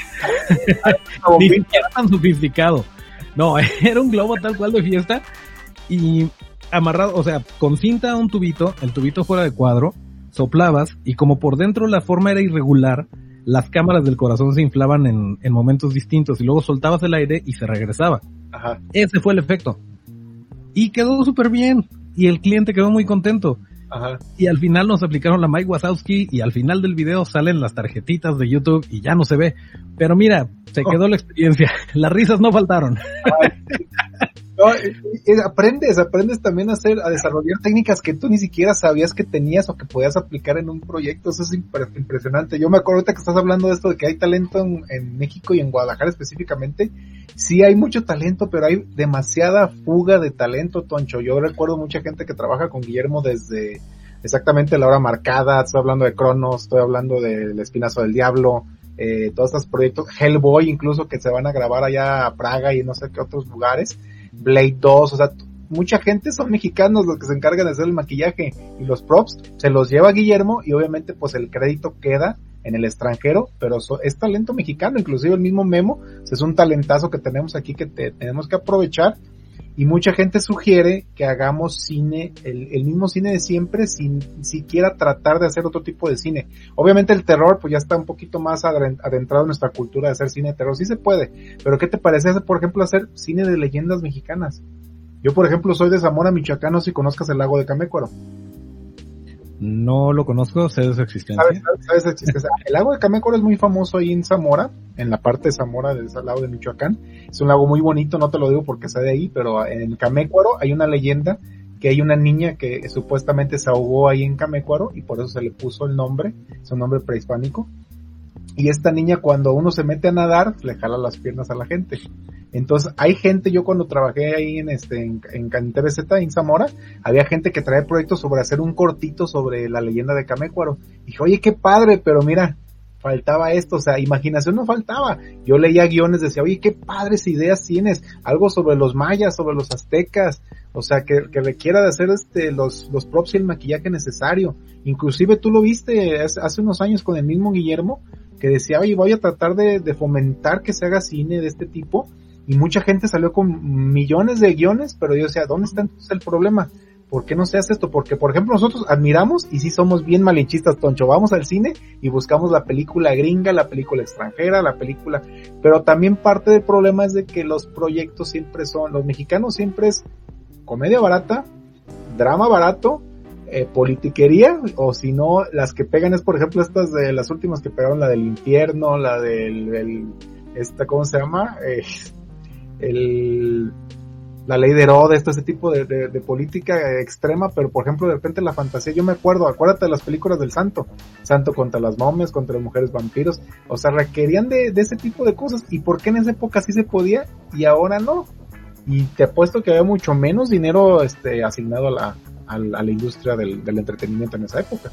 Ni siquiera tan sofisticado. No, era un globo tal cual de fiesta y amarrado, o sea, con cinta a un tubito, el tubito fuera de cuadro, soplabas y como por dentro la forma era irregular, las cámaras del corazón se inflaban en, en momentos distintos y luego soltabas el aire y se regresaba. Ajá. Ese fue el efecto. Y quedó súper bien. Y el cliente quedó muy contento. Ajá. Y al final nos aplicaron la Mike Wazowski y al final del video salen las tarjetitas de YouTube y ya no se ve. Pero mira, se oh. quedó la experiencia. Las risas no faltaron. No, aprendes, aprendes también a hacer, a desarrollar técnicas que tú ni siquiera sabías que tenías o que podías aplicar en un proyecto. Eso es impresionante. Yo me acuerdo ahorita que estás hablando de esto de que hay talento en, México y en Guadalajara específicamente. Sí hay mucho talento, pero hay demasiada fuga de talento, Toncho. Yo recuerdo mucha gente que trabaja con Guillermo desde exactamente la hora marcada. Estoy hablando de Cronos, estoy hablando del Espinazo del Diablo. Eh, todos estos proyectos, Hellboy incluso que se van a grabar allá a Praga y no sé qué otros lugares Blade 2, o sea, mucha gente son mexicanos los que se encargan de hacer el maquillaje y los props, se los lleva Guillermo y obviamente pues el crédito queda en el extranjero, pero es talento mexicano, inclusive el mismo Memo, es un talentazo que tenemos aquí que tenemos que aprovechar y mucha gente sugiere que hagamos cine, el, mismo cine de siempre, sin siquiera tratar de hacer otro tipo de cine. Obviamente el terror, pues ya está un poquito más adentrado en nuestra cultura de hacer cine de terror, sí se puede, pero ¿qué te parece, por ejemplo, hacer cine de leyendas mexicanas? Yo, por ejemplo, soy de Zamora, Michoacán, no sé si conozcas el lago de Camécuaro. No lo conozco, sé de su existencia. El lago de Camécuaro es muy famoso ahí en Zamora, en la parte de Zamora del lago de Michoacán. Es un lago muy bonito, no te lo digo porque sea de ahí, pero en Camécuaro hay una leyenda que hay una niña que supuestamente se ahogó ahí en Camécuaro y por eso se le puso el nombre, es un nombre prehispánico. Y esta niña cuando uno se mete a nadar, le jala las piernas a la gente. Entonces, hay gente, yo cuando trabajé ahí en este, en, en en Zamora, había gente que trae proyectos sobre hacer un cortito sobre la leyenda de Camécuaro. Dije, oye, qué padre, pero mira, faltaba esto, o sea, imaginación no faltaba. Yo leía guiones, decía, oye, qué padres ideas tienes, algo sobre los mayas, sobre los aztecas, o sea, que, que requiera de hacer este, los, los props y el maquillaje necesario. Inclusive tú lo viste hace unos años con el mismo Guillermo, que decía, oye, voy a tratar de, de fomentar que se haga cine de este tipo, y mucha gente salió con millones de guiones, pero yo decía, ¿dónde está entonces el problema? ¿Por qué no se hace esto? Porque, por ejemplo, nosotros admiramos y sí somos bien malinchistas, Toncho. Vamos al cine y buscamos la película gringa, la película extranjera, la película. Pero también parte del problema es de que los proyectos siempre son, los mexicanos siempre es comedia barata, drama barato, eh, politiquería, o si no, las que pegan es, por ejemplo, estas de las últimas que pegaron, la del infierno, la del, esta, ¿cómo se llama? Eh, el, la ley de Herodes, todo ese tipo de, política extrema, pero por ejemplo de repente la fantasía, yo me acuerdo, acuérdate de las películas del santo, santo contra las momias, contra las mujeres vampiros, o sea, requerían de, ese tipo de cosas, y por qué en esa época sí se podía y ahora no, y te apuesto que había mucho menos dinero este, asignado a la, a la, industria del, entretenimiento en esa época.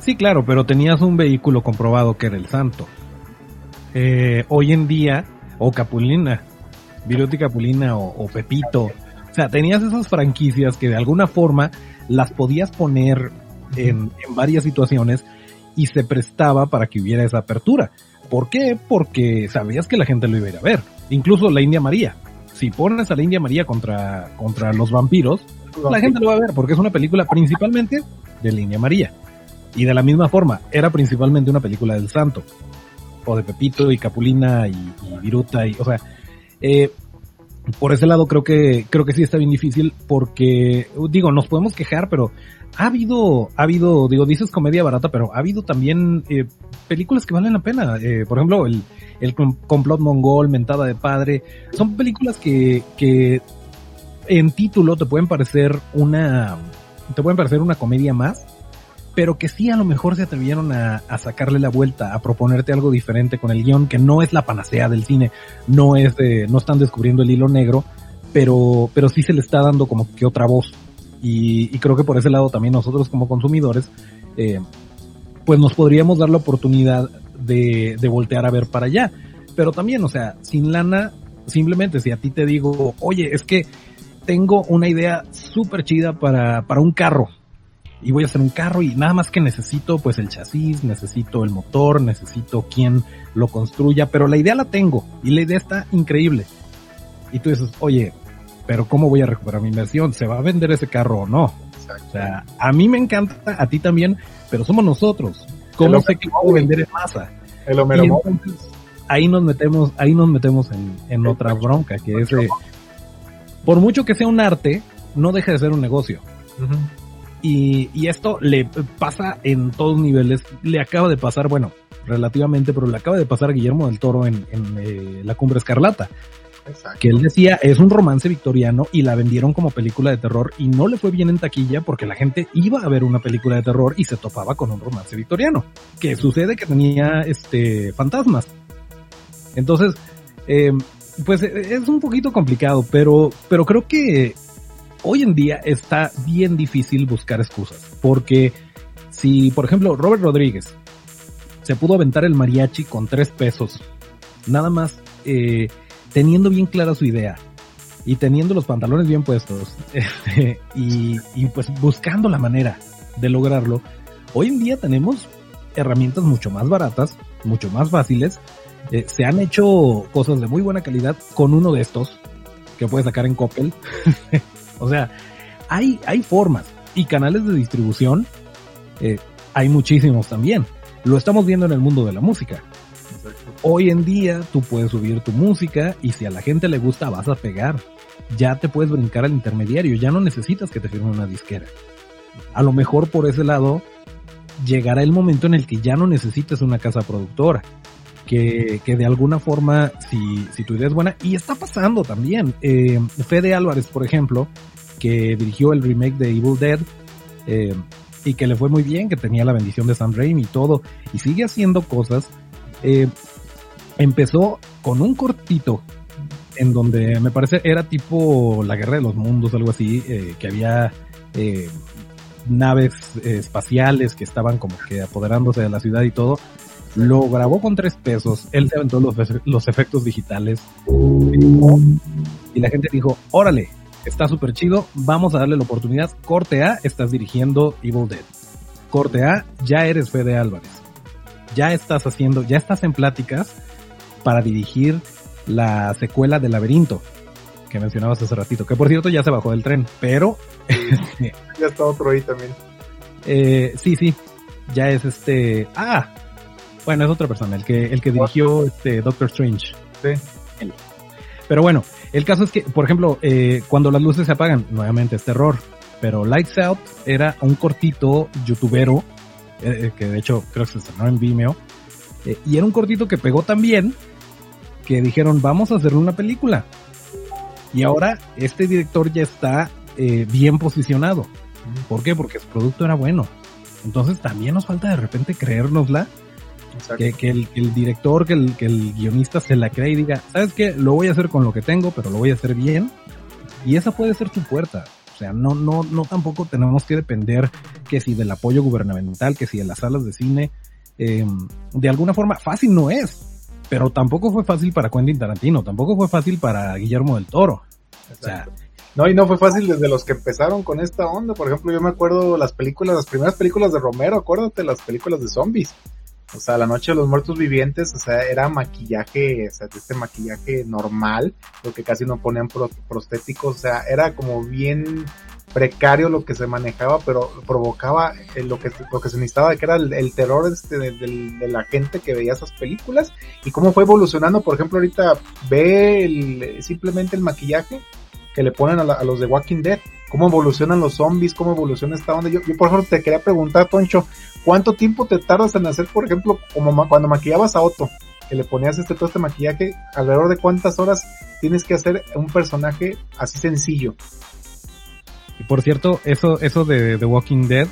Sí, claro, pero tenías un vehículo comprobado que era el santo. Eh, hoy en día o Capulina, Viruti Capulina o, Pepito. O sea, tenías esas franquicias que de alguna forma las podías poner en, varias situaciones y se prestaba para que hubiera esa apertura. ¿Por qué? Porque sabías que la gente lo iba a ir a ver. Incluso la India María. Si pones a la India María contra, contra los vampiros, la gente lo va a ver porque es una película principalmente de la India María. Y de la misma forma, era principalmente una película del santo o de Pepito y Capulina y, Viruta y, o sea, eh, por ese lado creo que creo que sí está bien difícil porque digo nos podemos quejar pero ha habido ha habido digo dices comedia barata pero ha habido también eh, películas que valen la pena. Eh, por ejemplo el el complot mongol mentada de padre. Son películas que que en título te pueden parecer una te pueden parecer una comedia más pero que sí a lo mejor se atrevieron a, sacarle la vuelta, a proponerte algo diferente con el guion, que no es la panacea del cine, no es de, no están descubriendo el hilo negro, pero, pero sí se le está dando como que otra voz. Y, creo que por ese lado también nosotros como consumidores, eh, pues nos podríamos dar la oportunidad de, de voltear a ver para allá. Pero también, o sea, sin lana, simplemente si a ti te digo, oye, es que tengo una idea súper chida para, para un carro, y voy a hacer un carro y nada más que necesito pues el chasis, necesito el motor, necesito quien lo construya, pero la idea la tengo y la idea está increíble. Y tú dices, oye, pero ¿cómo voy a recuperar mi inversión? ¿Se va a vender ese carro o no? O sea, a mí me encanta, a ti también, pero somos nosotros. ¿Cómo sé que puedo vender en masa? El ahí nos metemos, ahí nos metemos en, en otra bronca, que es de, por mucho que sea un arte, no deja de ser un negocio. Y, y esto le pasa en todos niveles. Le acaba de pasar, bueno, relativamente, pero le acaba de pasar a Guillermo del Toro en, en eh, La Cumbre Escarlata. Que él decía, es un romance victoriano y la vendieron como película de terror y no le fue bien en taquilla porque la gente iba a ver una película de terror y se topaba con un romance victoriano. Que sucede que tenía este fantasmas. Entonces, eh, pues es un poquito complicado, pero, pero creo que hoy en día está bien difícil buscar excusas, porque si, por ejemplo, Robert Rodríguez se pudo aventar el mariachi con tres pesos, nada más eh, teniendo bien clara su idea y teniendo los pantalones bien puestos este, y, pues buscando la manera de lograrlo, hoy en día tenemos herramientas mucho más baratas, mucho más fáciles. Eh, se han hecho cosas de muy buena calidad con uno de estos que puedes sacar en Coppel. o sea, hay, hay formas y canales de distribución. Eh, hay muchísimos también. Lo estamos viendo en el mundo de la música. Hoy en día tú puedes subir tu música y si a la gente le gusta vas a pegar. Ya te puedes brincar al intermediario, ya no necesitas que te firme una disquera. A lo mejor por ese lado llegará el momento en el que ya no necesites una casa productora. Que, que de alguna forma, si, si tu idea es buena, y está pasando también. Eh, Fede Álvarez, por ejemplo, que dirigió el remake de Evil Dead, eh, y que le fue muy bien, que tenía la bendición de Sam Raimi y todo, y sigue haciendo cosas. Eh, empezó con un cortito en donde me parece era tipo la guerra de los mundos, algo así, eh, que había eh, naves espaciales que estaban como que apoderándose de la ciudad y todo. Lo grabó con tres pesos, él se aventó los, los efectos digitales y la gente dijo, órale, está súper chido, vamos a darle la oportunidad. Corte A, estás dirigiendo Evil Dead. Corte A, ya eres Fede Álvarez. Ya estás haciendo, ya estás en pláticas para dirigir la secuela de Laberinto que mencionabas hace ratito, que por cierto ya se bajó del tren, pero ya está otro ahí también. Eh, sí, sí, ya es este, ah, bueno es otra persona, el que el que dirigió este Doctor Strange. Sí. Pero bueno, el caso es que, por ejemplo, eh, cuando las luces se apagan, nuevamente es terror. Pero Lights Out era un cortito youtubero, eh, que de hecho creo que se estrenó en Vimeo. Eh, y era un cortito que pegó tan bien que dijeron, vamos a hacer una película. Y ahora este director ya está bien posicionado. ¿Por qué? Porque su producto era bueno. Entonces también nos falta de repente creérnosla que, el, director, que el, que el guionista se la cree y diga, ¿sabes qué? Lo voy a hacer con lo que tengo, pero lo voy a hacer bien. Y esa puede ser su puerta. O sea, no, no, no tampoco tenemos que depender que si del apoyo gubernamental, que si de las salas de cine. Em, de alguna forma, fácil no es. Pero tampoco fue fácil para Quentin Tarantino, tampoco fue fácil para Guillermo del Toro. O sea, no, y no fue fácil desde los que empezaron con esta onda. Por ejemplo, yo me acuerdo las películas, las primeras películas de Romero, acuérdate, las películas de zombies. O sea, la noche de los muertos vivientes, o sea, era maquillaje, o sea, este maquillaje normal, porque casi no ponían prostéticos, o sea, era como bien precario lo que se manejaba, pero provocaba eh, lo que lo que se necesitaba, que era el, terror este de, la gente que veía esas películas y cómo fue evolucionando. Por ejemplo, ahorita ve simplemente el maquillaje que le ponen a, los de Walking Dead, cómo evolucionan los zombies, cómo evoluciona esta onda. Yo, yo por ejemplo te quería preguntar, Toncho, ¿cuánto tiempo te tardas en hacer, por ejemplo, como cuando maquillabas a Otto, que le ponías este todo este maquillaje, alrededor de cuántas horas tienes que hacer un personaje así sencillo? Y por cierto, eso, eso de The Walking Dead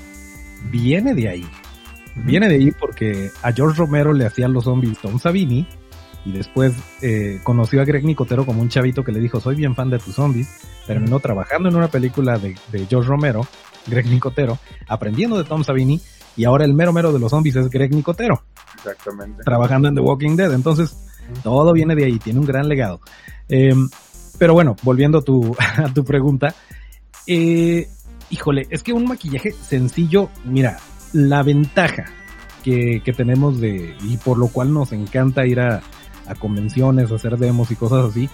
viene de ahí. Viene de ahí porque a George Romero le hacían los zombies Tom Savini y después eh, conoció a Greg Nicotero como un chavito que le dijo, soy bien fan de tus zombies. Terminó trabajando en una película de, George Romero, Greg Nicotero, aprendiendo de Tom Savini, y ahora el mero mero de los zombies es Greg Nicotero. Exactamente. Trabajando en The Walking Dead. Entonces, todo viene de ahí, tiene un gran legado. Em, pero bueno, volviendo a tu, a tu pregunta, eh, híjole, es que un maquillaje sencillo, mira, la ventaja que, que tenemos de, y por lo cual nos encanta ir a, a convenciones, hacer demos y cosas así.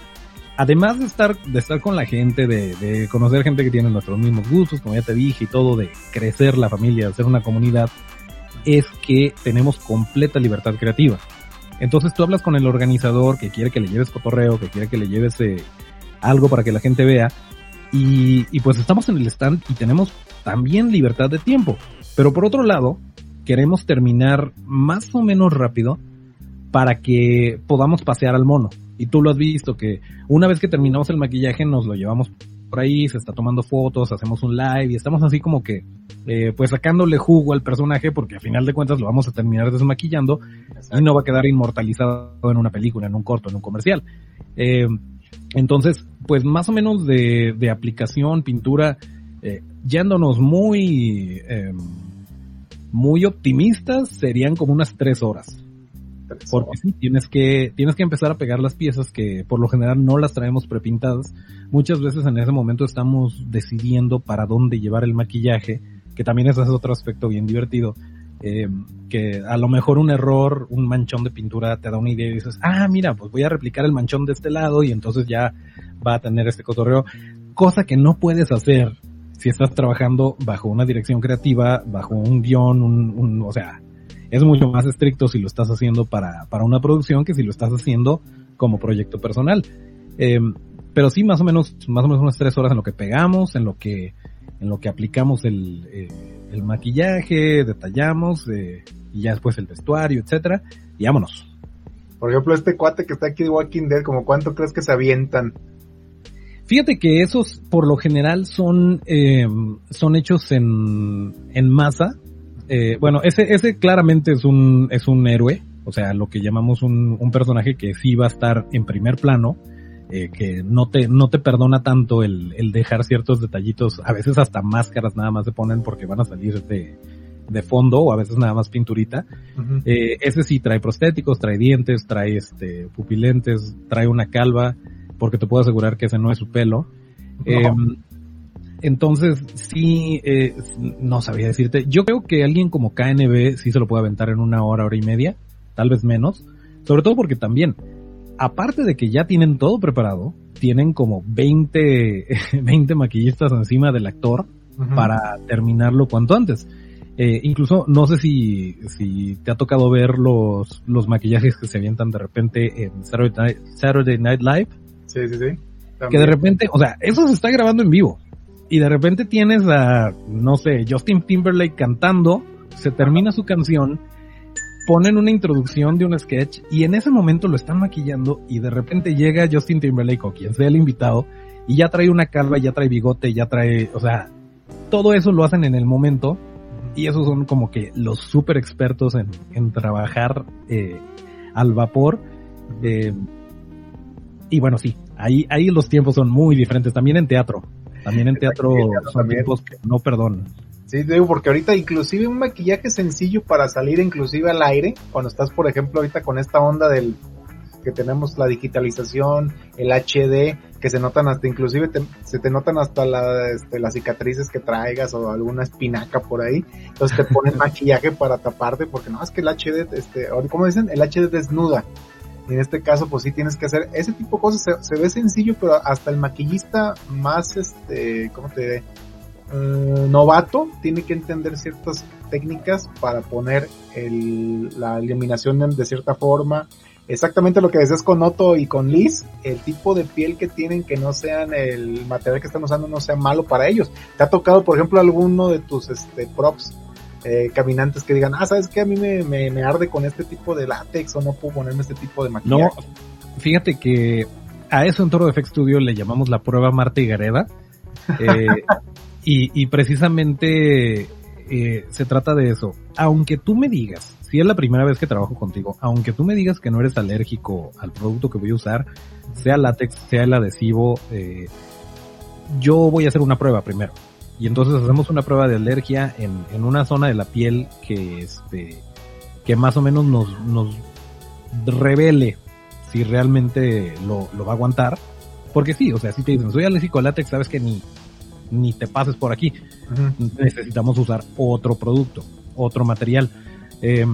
Además de estar, de estar con la gente, de, de conocer gente que tiene nuestros mismos gustos, como ya te dije, y todo, de crecer la familia, de ser una comunidad, es que tenemos completa libertad creativa. Entonces tú hablas con el organizador que quiere que le lleves cotorreo, que quiere que le lleves eh, algo para que la gente vea, y, y pues estamos en el stand y tenemos también libertad de tiempo. Pero por otro lado, queremos terminar más o menos rápido para que podamos pasear al mono. Y tú lo has visto que una vez que terminamos el maquillaje nos lo llevamos por ahí, se está tomando fotos, hacemos un live y estamos así como que eh, pues sacándole jugo al personaje porque a final de cuentas lo vamos a terminar desmaquillando y no va a quedar inmortalizado en una película, en un corto, en un comercial. Eh, entonces, pues más o menos de, aplicación, pintura, eh, yéndonos muy, em, muy optimistas, serían como unas tres horas. Porque sí, tienes que, tienes que empezar a pegar las piezas que por lo general no las traemos prepintadas. Muchas veces en ese momento estamos decidiendo para dónde llevar el maquillaje, que también ese es otro aspecto bien divertido. Eh, que a lo mejor un error, un manchón de pintura te da una idea y dices, ah, mira, pues voy a replicar el manchón de este lado y entonces ya va a tener este cotorreo. Cosa que no puedes hacer si estás trabajando bajo una dirección creativa, bajo un guion, un, o sea, es mucho más estricto si lo estás haciendo para, para una producción que si lo estás haciendo como proyecto personal. Eh, pero sí, más o menos, más o menos unas tres horas en lo que pegamos, en lo que, en lo que aplicamos el, eh, el maquillaje, detallamos, eh, y ya después el vestuario, etcétera, y vámonos. Por ejemplo, este cuate que está aquí de Walking Dead, como cuánto crees que se avientan? Fíjate que esos por lo general son, eh, son hechos en, en masa. Eh, bueno, ese, ese claramente es un, es un héroe, o sea, lo que llamamos un, un personaje que sí va a estar en primer plano, eh, que no te, no te perdona tanto el, el dejar ciertos detallitos, a veces hasta máscaras nada más se ponen porque van a salir de, de fondo o a veces nada más pinturita. eh, ese sí trae prostéticos, trae dientes, trae este pupilentes, trae una calva, porque te puedo asegurar que ese no es su pelo. No. Eh, entonces, sí, eh, no sabía decirte. Yo creo que alguien como KNB sí se lo puede aventar en una hora, hora y media, tal vez menos. Sobre todo porque también aparte de que ya tienen todo preparado, tienen como 20, 20 maquillistas encima del actor uh -huh. para terminarlo cuanto antes. Eh, incluso no sé si, si te ha tocado ver los, los maquillajes que se avientan de repente en Saturday Night, Saturday Night Live. Sí, sí, sí. También. Que de repente, o sea, eso se está grabando en vivo. Y de repente tienes a, no sé, Justin Timberlake cantando, se termina su canción ponen una introducción de un sketch y en ese momento lo están maquillando y de repente llega Justin Timberlake o quien sea el invitado y ya trae una calva, ya trae bigote, ya trae, o sea, todo eso lo hacen en el momento y esos son como que los super expertos en, en trabajar eh, al vapor. Eh, y bueno, sí, ahí, ahí los tiempos son muy diferentes, también en teatro. También en teatro son tiempos que no perdonan. Sí, digo, porque ahorita inclusive un maquillaje sencillo para salir inclusive al aire, cuando estás, por ejemplo, ahorita con esta onda del que tenemos la digitalización, el HD, que se notan hasta, inclusive te, se te notan hasta la, este, las cicatrices que traigas o alguna espinaca por ahí, entonces te ponen maquillaje para taparte, porque no, es que el HD, este, ¿cómo dicen? El HD desnuda. En este caso, pues sí tienes que hacer ese tipo de cosas, se, ve sencillo, pero hasta el maquillista más, este, ¿cómo te diré? Uh, novato tiene que entender ciertas técnicas para poner el, la iluminación de cierta forma. Exactamente lo que decías con Otto y con Liz, el tipo de piel que tienen que no sean el material que están usando no sea malo para ellos. ¿Te ha tocado, por ejemplo, alguno de tus este, props eh, caminantes que digan, ah, sabes que a mí me, me, me, arde con este tipo de látex o no puedo ponerme este tipo de maquillaje? No, fíjate que a eso en Toro Effect Studio le llamamos la prueba Marta y Gareda. Eh, y, y, precisamente eh, se trata de eso. Aunque tú me digas, si es la primera vez que trabajo contigo, aunque tú me digas que no eres alérgico al producto que voy a usar, sea látex, sea el adhesivo, eh, yo voy a hacer una prueba primero. Y entonces hacemos una prueba de alergia en, en una zona de la piel que este que más o menos nos, nos revele si realmente lo, lo va a aguantar. Porque sí, o sea, si te dicen, soy alérgico al látex, sabes que ni, ni te pases por aquí. Uh -huh. Necesitamos usar otro producto, otro material. Eh,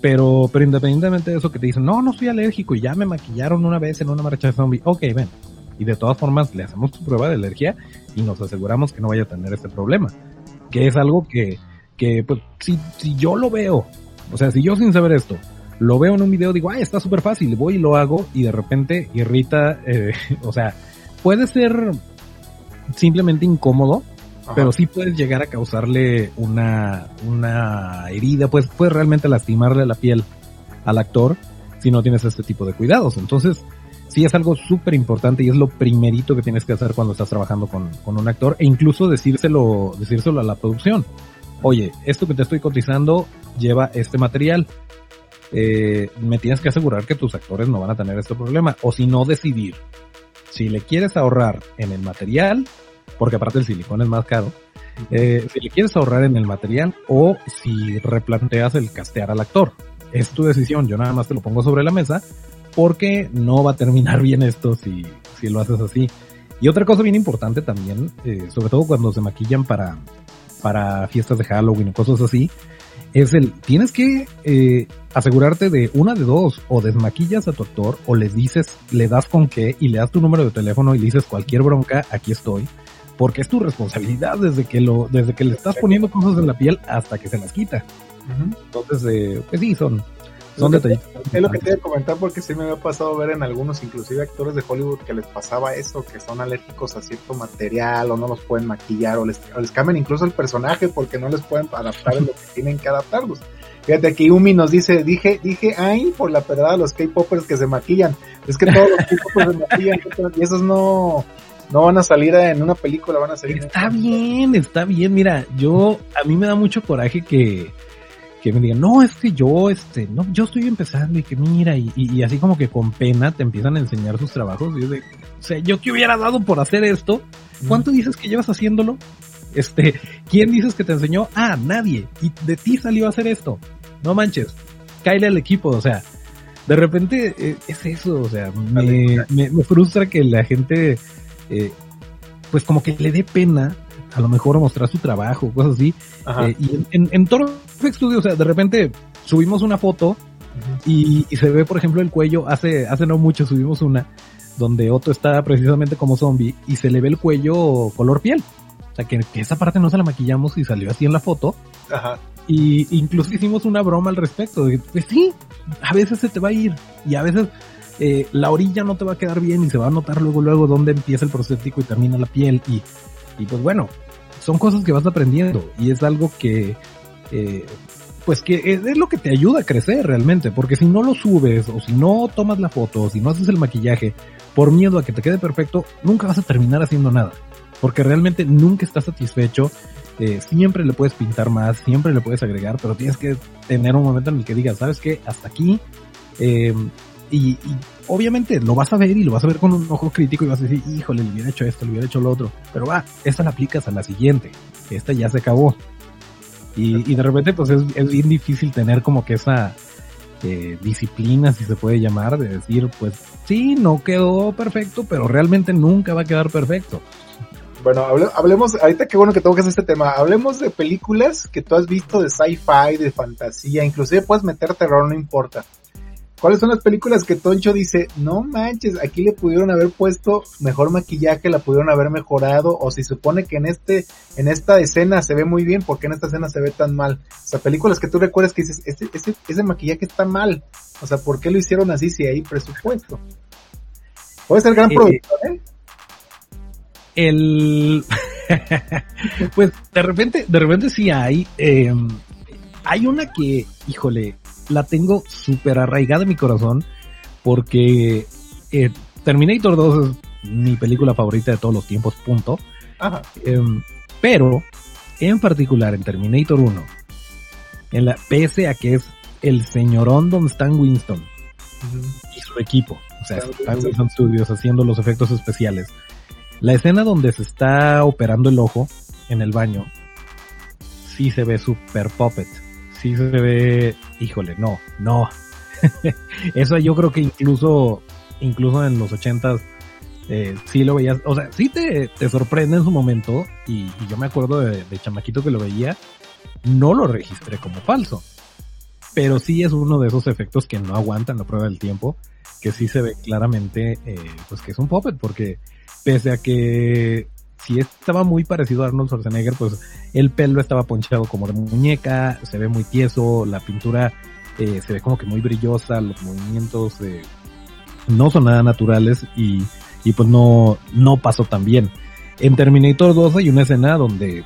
pero, pero independientemente de eso que te dicen, no, no soy alérgico y ya me maquillaron una vez en una marcha de zombie. Ok, ven. Y de todas formas le hacemos tu prueba de alergia y nos aseguramos que no vaya a tener este problema. Que es algo que, que pues, si, si yo lo veo, o sea, si yo sin saber esto, lo veo en un video, digo, ay, está súper fácil, voy y lo hago y de repente irrita, eh, o sea, puede ser simplemente incómodo, Ajá. pero sí puedes llegar a causarle una, una herida, pues puedes realmente lastimarle la piel al actor si no tienes este tipo de cuidados. Entonces, sí es algo súper importante y es lo primerito que tienes que hacer cuando estás trabajando con, con un actor e incluso decírselo, decírselo a la producción. Oye, esto que te estoy cotizando lleva este material. Eh, me tienes que asegurar que tus actores no van a tener este problema o si no decidir si le quieres ahorrar en el material, porque aparte el silicón es más caro, eh, si le quieres ahorrar en el material o si replanteas el castear al actor. Es tu decisión, yo nada más te lo pongo sobre la mesa porque no va a terminar bien esto si, si lo haces así. Y otra cosa bien importante también, eh, sobre todo cuando se maquillan para, para fiestas de Halloween o cosas así, es el, tienes que eh, asegurarte de una de dos, o desmaquillas a tu actor, o le dices, le das con qué, y le das tu número de teléfono y le dices cualquier bronca, aquí estoy, porque es tu responsabilidad desde que lo, desde que le estás poniendo cosas en la piel hasta que se las quita. Entonces, eh, pues sí, son, son detalles. Es lo que te iba a comentar porque sí me había pasado ver en algunos, inclusive actores de Hollywood, que les pasaba eso, que son alérgicos a cierto material o no los pueden maquillar o les, les cambian incluso el personaje porque no les pueden adaptar lo que tienen que adaptarlos. Fíjate aquí Umi nos dice, dije, dije, ay, por la verdad los K-popers que se maquillan. Es que todos los K-popers se maquillan y esos no, no van a salir en una película, van a salir. Está bien, está bien. Mira, yo, a mí me da mucho coraje que, que me digan, no, es que yo, este, no, yo estoy empezando y que mira, y, y, así como que con pena te empiezan a enseñar sus trabajos. Y yo de, o sea, yo que hubiera dado por hacer esto, ¿cuánto dices que llevas haciéndolo? Este, ¿quién dices que te enseñó? Ah, nadie. Y de ti salió a hacer esto. No manches. Cáele al equipo, o sea, de repente eh, es eso, o sea, me, me, me, frustra que la gente, eh, pues como que le dé pena a lo mejor mostrar su trabajo, cosas así. Eh, y en, en, en Toro Studio, o sea, de repente subimos una foto y, y, se ve, por ejemplo, el cuello, hace, hace no mucho subimos una donde Otto está precisamente como zombie y se le ve el cuello color piel. O sea, que, que esa parte no se la maquillamos y salió así en la foto. Ajá. Y incluso hicimos una broma al respecto. De, pues sí, a veces se te va a ir y a veces eh, la orilla no te va a quedar bien y se va a notar luego, luego dónde empieza el prostético y termina la piel. Y, y pues bueno, son cosas que vas aprendiendo y es algo que, eh, pues que es, lo que te ayuda a crecer realmente, porque si no lo subes o si no tomas la foto o si no haces el maquillaje por miedo a que te quede perfecto, nunca vas a terminar haciendo nada, porque realmente nunca estás satisfecho. Eh, siempre le puedes pintar más, siempre le puedes agregar, pero tienes que tener un momento en el que digas, ¿sabes qué? Hasta aquí. Eh, y, y, obviamente lo vas a ver y lo vas a ver con un ojo crítico y vas a decir, híjole, le hubiera hecho esto, le hubiera hecho lo otro. Pero va, esta la aplicas a la siguiente. Esta ya se acabó. Y, y de repente pues es, es, bien difícil tener como que esa eh, disciplina, si se puede llamar, de decir, pues sí, no quedó perfecto, pero realmente nunca va a quedar perfecto. Bueno, hable, hablemos, ahorita qué bueno que tocas este tema, hablemos de películas que tú has visto de sci-fi, de fantasía, inclusive puedes meter terror, no importa. ¿Cuáles son las películas que Toncho dice, no manches, aquí le pudieron haber puesto mejor maquillaje, la pudieron haber mejorado, o si supone que en este, en esta escena se ve muy bien, ¿por qué en esta escena se ve tan mal? O sea, películas que tú recuerdas que dices, ese, ese, ese maquillaje está mal. O sea, ¿por qué lo hicieron así si hay presupuesto? Puede ser gran eh, productor, ¿eh? El, pues de repente, de repente sí hay, eh, hay una que, híjole, la tengo súper arraigada en mi corazón porque eh, Terminator 2 es mi película favorita de todos los tiempos, punto. Eh, pero, en particular en Terminator 1, en la, pese a que es el señorón Don Stan Winston uh -huh. y su equipo, o sea, Stan Winston Studios haciendo los efectos especiales, la escena donde se está operando el ojo en el baño, sí se ve super puppet sí se ve, híjole, no, no. Eso yo creo que incluso, incluso en los ochentas, eh, sí lo veías, o sea, sí te, te sorprende en su momento, y, yo me acuerdo de, de, chamaquito que lo veía, no lo registré como falso. Pero sí es uno de esos efectos que no aguantan la prueba del tiempo, que sí se ve claramente, eh, pues que es un puppet, porque pese a que sí estaba muy parecido a Arnold Schwarzenegger, pues el pelo estaba ponchado como de muñeca, se ve muy tieso, la pintura eh, se ve como que muy brillosa, los movimientos eh, no son nada naturales y, y pues no, no pasó tan bien. En Terminator 2 hay una escena donde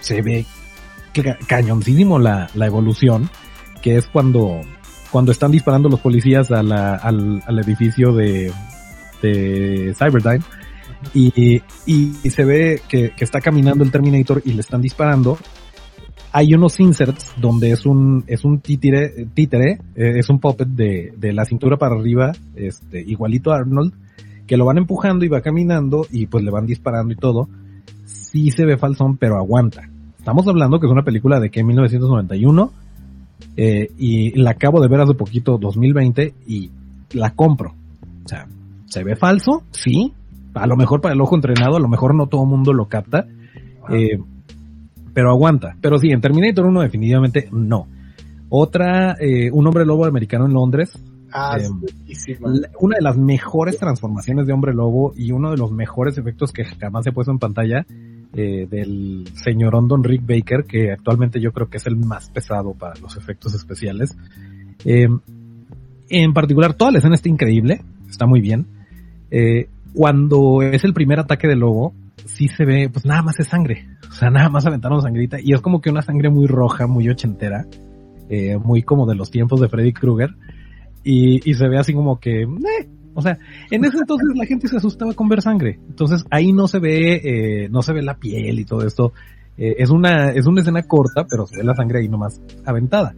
se ve ca cañoncísimo la, la evolución, que es cuando, cuando están disparando los policías a al, al edificio de, de Cyberdyne y, y, se ve que, que, está caminando el Terminator y le están disparando. Hay unos inserts donde es un, es un títere, títere eh, es un puppet de, de la cintura para arriba, este, igualito a Arnold, que lo van empujando y va caminando y pues le van disparando y todo. Sí se ve falsón, pero aguanta. Estamos hablando que es una película de que 1991 eh, y la acabo de ver hace poquito, 2020, y la compro. O sea, se ve falso, sí, a lo mejor para el ojo entrenado, a lo mejor no todo el mundo lo capta, eh, pero aguanta. Pero sí, en Terminator 1 definitivamente no. Otra, eh, un hombre lobo americano en Londres. Ah, Eh, sí, Una de las mejores transformaciones de hombre lobo y uno de los mejores efectos que jamás se ha puesto en pantalla eh, del señorón Don Rick Baker, que actualmente yo creo que es el más pesado para los efectos especiales. En particular, toda la escena está increíble, está muy bien. Eh, cuando es el primer ataque del lobo, sí se ve, pues nada más es sangre. O sea, nada más aventaron sangrita y es como que una sangre muy roja, muy ochentera, eh, muy como de los tiempos de Freddy Krueger. Y, se ve así como que, eh, o sea, en ese entonces la gente se asustaba con ver sangre. Entonces ahí no se ve, eh, no se ve la piel y todo esto. Es una, es una escena corta, pero se ve la sangre ahí nomás aventada.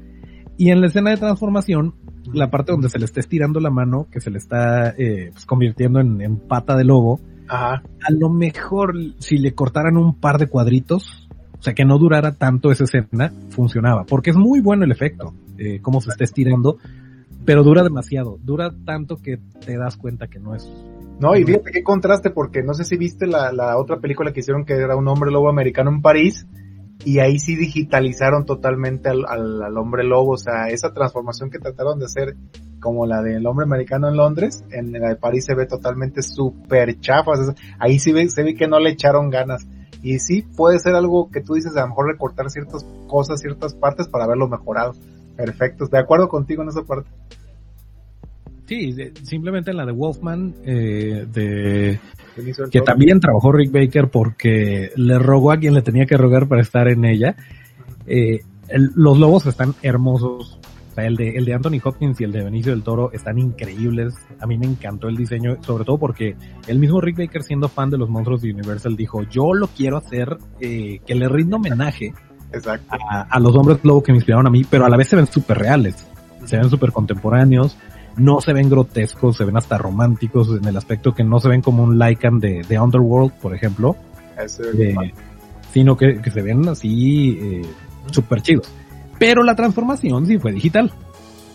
Y en la escena de transformación, la parte donde se le está estirando la mano, que se le está eh, pues, convirtiendo en, en pata de lobo, Ajá. a lo mejor si le cortaran un par de cuadritos, o sea que no durara tanto esa escena, funcionaba, porque es muy bueno el efecto, eh, cómo se está estirando, pero dura demasiado, dura tanto que te das cuenta que no es. No, y fíjate qué contraste, porque no sé si viste la, la otra película que hicieron que era un hombre lobo americano en París, y ahí sí digitalizaron totalmente al, al, hombre lobo, o sea, esa transformación que trataron de hacer como la del hombre americano en Londres, en la de París se ve totalmente súper chafa, ahí sí ve, se ve que no le echaron ganas. Y sí, puede ser algo que tú dices, a lo mejor recortar ciertas cosas, ciertas partes para verlo mejorado. Perfecto, de acuerdo contigo en esa parte. Sí, de- simplemente en la de Wolfman, eh, de que también trabajó Rick Baker porque le rogó a quien le tenía que rogar para estar en ella. Eh, el- los lobos están hermosos. O sea, el de, el de Anthony Hopkins y el de Benicio del Toro están increíbles. A mí me encantó el diseño, sobre todo porque el mismo Rick Baker, siendo fan de los monstruos de Universal, dijo, yo lo quiero hacer, eh, que le rindo homenaje Exacto. a, a los hombres lobo que me inspiraron a mí, pero a la vez se ven súper reales, se ven súper contemporáneos, no se ven grotescos, se ven hasta románticos en el aspecto que no se ven como un Lycan de, de Underworld, por ejemplo, eh, sino que, que se ven así eh, súper chidos. Pero la transformación sí fue digital.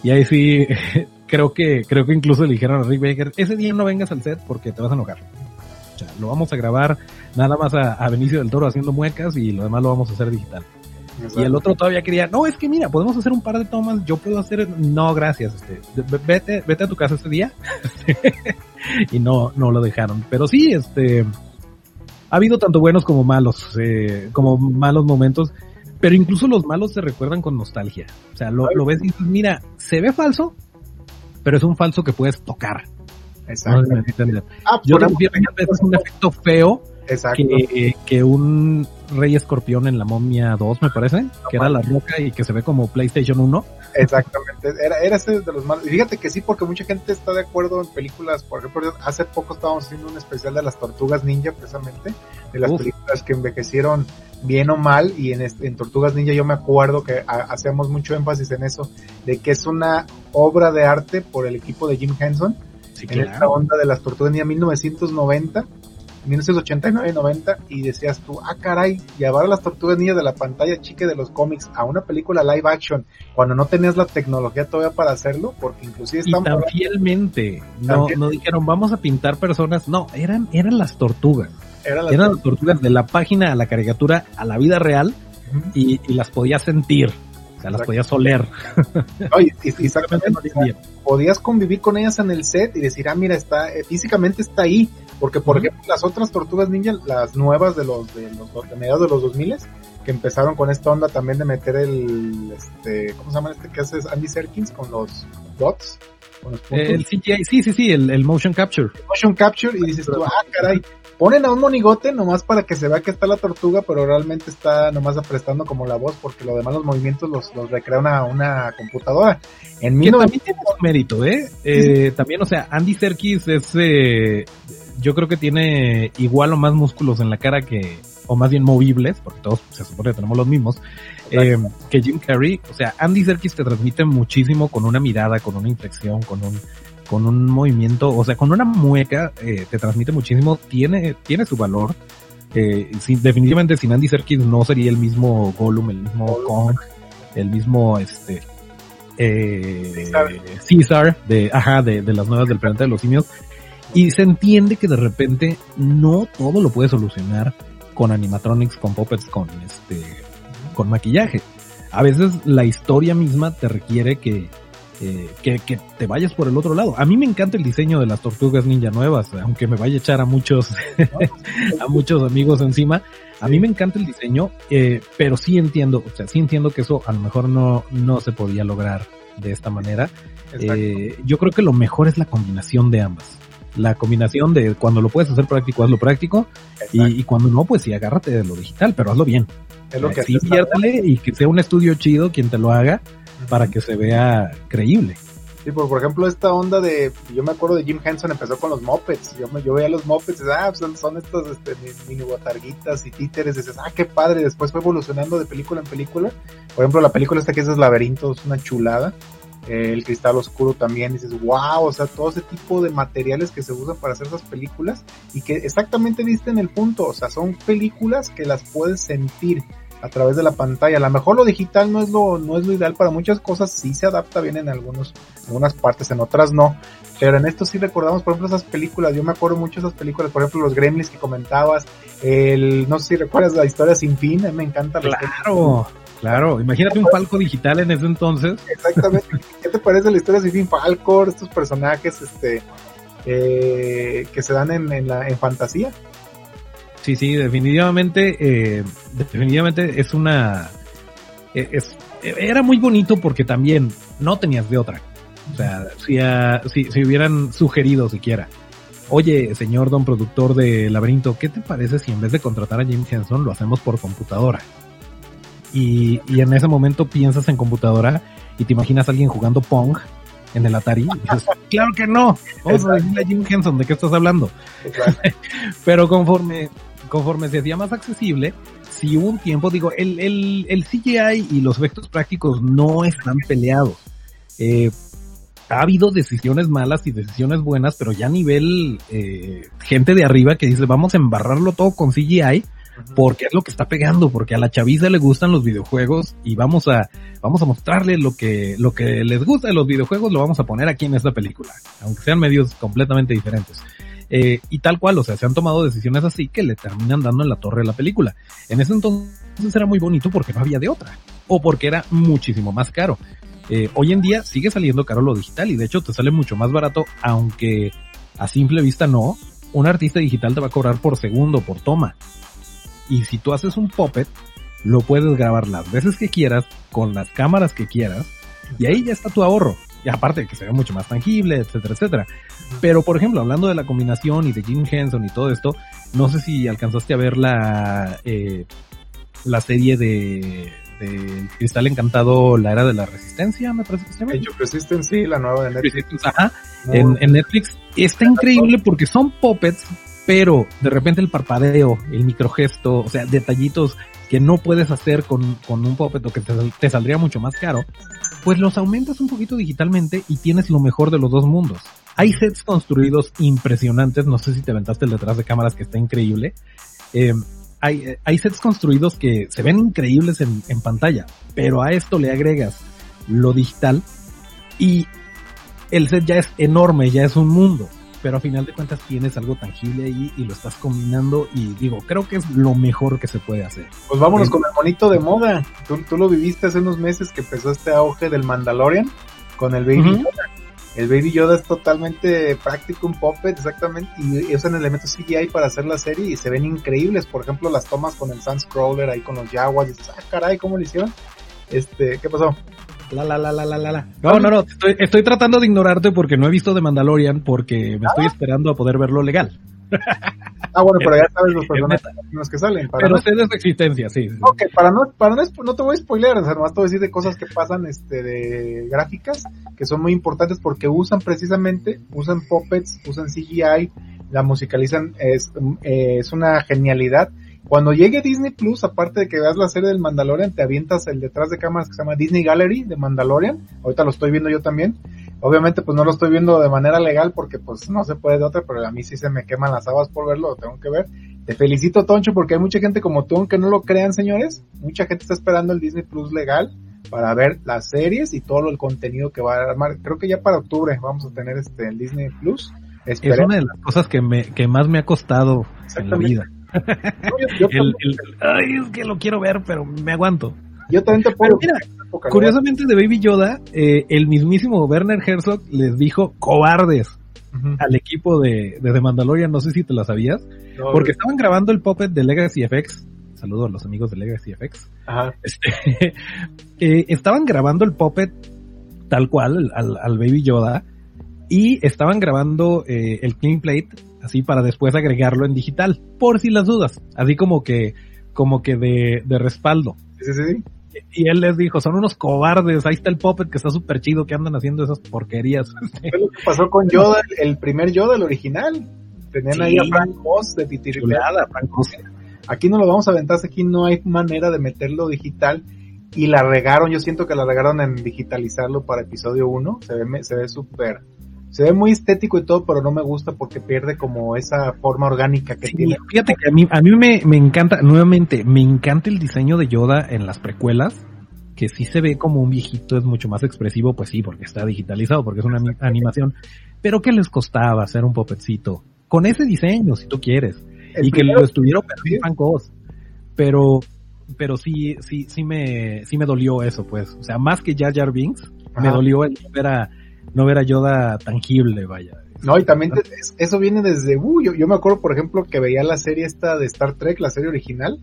Y ahí sí, creo que, creo que incluso le dijeron a Rick Baker, ese día no vengas al set porque te vas a enojar. O sea, lo vamos a grabar nada más a, a Benicio del Toro haciendo muecas y lo demás lo vamos a hacer digital. Y el otro todavía quería, no, es que mira, podemos hacer un par de tomas, yo puedo hacer, no, gracias, este, vete, vete a tu casa ese día. y no, no lo dejaron. Pero sí, este, ha habido tanto buenos como malos, eh, como malos momentos, pero incluso los malos se recuerdan con nostalgia. O sea, lo, lo ves y dices, mira, se ve falso, pero es un falso que puedes tocar. No Exacto. entienden. Ah, Yo prefiero mil veces un efecto feo Exacto. que, que un Rey Escorpión en la momia 2, me parece, que era la roca y que se ve como PlayStation 1. Exactamente, era, era ese de los malos. Y fíjate que sí, porque mucha gente está de acuerdo en películas, por ejemplo, hace poco estábamos haciendo un especial de las tortugas ninja, precisamente, de las Uf. películas que envejecieron bien o mal, y en, este- en Tortugas Ninja yo me acuerdo que ha- hacemos mucho énfasis en eso, de que es una obra de arte por el equipo de Jim Henson, Sí, en esta onda de las tortugas ninja 1990, 1989 y 90 y decías tú, ah caray, llevar a las tortugas ninjas de la pantalla chica de los cómics a una película live action cuando no tenías la tecnología todavía para hacerlo, porque inclusive estamos tan fielmente, no, no dijeron vamos a pintar personas, no, eran, eran las tortugas, era eran las tortugas de la página a la caricatura a la vida real y, y las podías sentir, o sea, las podías oler. Oye, y- y no entendían. podías convivir con ellas en el set y decir, ah, mira, está, eh, físicamente está ahí, porque por ejemplo las otras tortugas ninja, las nuevas de los, de los, de mediados de los 2000 que empezaron con esta onda también de meter el, este, ¿cómo se llama este que hace Andy Serkins con los dots? Con los puntos? El CGI, sí, sí, sí, el, el motion capture. motion capture y dices tú, ah, caray, ponen a un monigote nomás para que se vea que está la tortuga, pero realmente está nomás aprestando como la voz porque lo demás los movimientos los, los recrea una, una computadora. En Que 19... también tiene su mérito, ¿eh? Eh, También, o sea, Andy Serkis es, eh, yo creo que tiene igual o más músculos en la cara que, o más bien movibles, porque todos se supone que tenemos los mismos, eh, que Jim Carrey. O sea, Andy Serkis te transmite muchísimo con una mirada, con una inflexión, con un, con un movimiento, o sea, con una mueca, eh, te transmite muchísimo, tiene, tiene su valor. Eh, sí, definitivamente sin Andy Serkis no sería el mismo Gollum, el mismo Kong, el mismo, este, eh. César de, ajá, de, de las nuevas del planeta de los simios. Y se entiende que de repente no todo lo puede solucionar con animatronics, con puppets, con este, con maquillaje. a veces la historia misma te requiere que, eh, que, que, te vayas por el otro lado. A mí me encanta el diseño de las tortugas ninja nuevas, aunque me vaya a echar a muchos, a muchos amigos encima. A mí me encanta el diseño, eh, pero sí entiendo, o sea, sí entiendo que eso a lo mejor no, no se podía lograr de esta manera. Eh, yo creo que lo mejor es la combinación de ambas. La combinación de cuando lo puedes hacer práctico, hazlo práctico, y, y, cuando no, pues sí, agárrate de lo digital, pero hazlo bien. Es lo que sí, y que sea un estudio chido quien te lo haga para que se vea creíble. Sí, por, por ejemplo, esta onda de, yo me acuerdo de Jim Henson empezó con los mopeds, yo, yo veía los mopeds, ah, son, son estos este, mini botarguitas y títeres, y dices, ah, qué padre, después fue evolucionando de película en película, por ejemplo, la película esta que es Laberinto, es una chulada, eh, el cristal oscuro también, dices, wow, o sea, todo ese tipo de materiales que se usan para hacer esas películas y que exactamente viste en el punto, o sea, son películas que las puedes sentir, a través de la pantalla. A lo mejor lo digital no es lo, no es lo ideal para muchas cosas, sí se adapta bien en algunos, en algunas partes, en otras no. Pero en esto sí recordamos, por ejemplo, esas películas, yo me acuerdo mucho de esas películas, por ejemplo, los Gremlins que comentabas, el, no sé si recuerdas la historia sin fin, a mí me encanta. La claro, claro, imagínate un Falco digital en ese entonces. Exactamente, ¿qué te parece la historia sin fin? Falco, estos personajes, este, eh, que se dan en, en, la, en fantasía. Sí, sí, definitivamente, eh, definitivamente es una, e, es, era muy bonito porque también no tenías de otra. O sea, si, si, si, hubieran sugerido siquiera, oye, señor don productor de Laberinto, ¿qué te parece si en vez de contratar a James Henson lo hacemos por computadora? Y, y en ese momento piensas en computadora y te imaginas a alguien jugando Pong en el Atari. Y dices, claro que no. Vamos a decirle a Jim Henson de qué estás hablando. Pero conforme conforme se hacía más accesible, si hubo un tiempo, digo, el, el, el CGI y los efectos prácticos no están peleados. Eh, ha habido decisiones malas y decisiones buenas, pero ya a nivel eh, gente de arriba que dice vamos a embarrarlo todo con CGI porque es lo que está pegando, porque a la chaviza le gustan los videojuegos y vamos a vamos a mostrarle lo que lo que les gusta de los videojuegos lo vamos a poner aquí en esta película, aunque sean medios completamente diferentes. Eh, y tal cual, o sea, se han tomado decisiones así que le terminan dando en la torre de la película. En ese entonces era muy bonito porque no había de otra, o porque era muchísimo más caro. Eh, hoy en día sigue saliendo caro lo digital y de hecho te sale mucho más barato, aunque a simple vista no. Un artista digital te va a cobrar por segundo, por toma. Y si tú haces un puppet, lo puedes grabar las veces que quieras, con las cámaras que quieras, y ahí ya está tu ahorro. Y aparte de que se ve mucho más tangible, etcétera, etcétera. Pero, por ejemplo, hablando de la combinación y de Jim Henson y todo esto, no sé si alcanzaste a ver la, eh, la serie de, de Cristal Encantado, la era de la resistencia, me parece que se llama. Age of Resistance, sí, la nueva de Netflix. Ajá, en, en, Netflix. Está increíble porque son puppets, pero de repente el parpadeo, el microgesto, o sea, detallitos que no puedes hacer con, con un puppet o que te, te saldría mucho más caro, pues los aumentas un poquito digitalmente y tienes lo mejor de los dos mundos. Hay sets construidos impresionantes, no sé si te aventaste el detrás de cámaras que está increíble. Eh, hay, hay, sets construidos que se ven increíbles en, pantalla, pero a esto le agregas lo digital y el set ya es enorme, ya es un mundo, pero a final de cuentas tienes algo tangible ahí y lo estás combinando y digo, creo que es lo mejor que se puede hacer. Pues vámonos eh, con el monito de moda. Tú, tú, lo viviste hace unos meses que empezó este auge del Mandalorian con el Baby uh -huh. Yoda. El Baby Yoda es totalmente práctico, un puppet, exactamente, y usan elementos CGI para hacer la serie y se ven increíbles. Por ejemplo, las tomas con el Sunscrawler ahí con los Jaguars, y dices, ah, caray, ¿cómo lo hicieron? Este, ¿qué pasó? La, la, la, la, la, la. No, no, no, estoy, estoy tratando de ignorarte porque no he visto de Mandalorian porque me estoy esperando a poder verlo legal. Ah, bueno, pero ya sabes los personajes que salen. Para pero no... sé de su existencia, sí. Ok, para no, para no, no te voy a spoiler, o sea, nomás te voy a decir de cosas que pasan, este, de gráficas, que son muy importantes porque usan precisamente, usan puppets, usan CGI, la musicalizan, es, es una genialidad. Cuando llegue Disney Plus, aparte de que veas la serie del Mandalorian, te avientas el detrás de cámaras que se llama Disney Gallery de Mandalorian. Ahorita lo estoy viendo yo también. Obviamente, pues no lo estoy viendo de manera legal porque pues no se puede de otra, pero a mí sí se me queman las habas por verlo, lo tengo que ver. Te felicito, Toncho, porque hay mucha gente como tú, aunque no lo crean, señores. Mucha gente está esperando el Disney Plus legal para ver las series y todo el contenido que va a armar. Creo que ya para octubre vamos a tener este el Disney Plus. Esperemos. Es una de las cosas que me que más me ha costado en la vida. No, yo, yo el, el, ay, es que lo quiero ver, pero me aguanto. Yo también te puedo. mira, curiosamente de Baby Yoda, eh, el mismísimo Werner Herzog les dijo cobardes al equipo de, de The Mandalorian, no sé si te lo sabías, porque estaban grabando el puppet de Legacy FX. Saludos a los amigos de Legacy FX. Este, eh, estaban grabando el puppet tal cual al, al Baby Yoda y estaban grabando eh, el clean plate así para después agregarlo en digital, por si las dudas, así como que, como que de, de respaldo. Sí, sí, Y él les dijo, son unos cobardes, ahí está el puppet que está súper chido, que andan haciendo esas porquerías. ¿Qué lo que pasó con Yoda, el primer Yoda, el original? Tenían ahí a Frank Moss de Titiricada, Frank Aquí no lo vamos a aventar, aquí no hay manera de meterlo digital y la regaron, yo siento que la regaron en digitalizarlo para episodio 1, se ve se ve súper se ve muy estético y todo, pero no me gusta porque pierde como esa forma orgánica que tiene. Fíjate que a mí, a mí me, me encanta, nuevamente, me encanta el diseño de Yoda en las precuelas, que sí se ve como un viejito, es mucho más expresivo, pues sí, porque está digitalizado, porque es una animación, pero ¿qué les costaba hacer un popetcito? Con ese diseño, si tú quieres, y que lo estuvieron perdiendo pero, pero sí, sí, sí me, sí me dolió eso, pues, o sea, más que Jar Jar Binks, me dolió el ver a, no ver a Yoda tangible, vaya. No, y también eso viene desde, uh, yo, me acuerdo, por ejemplo, que veía la serie esta de Star Trek, la serie original,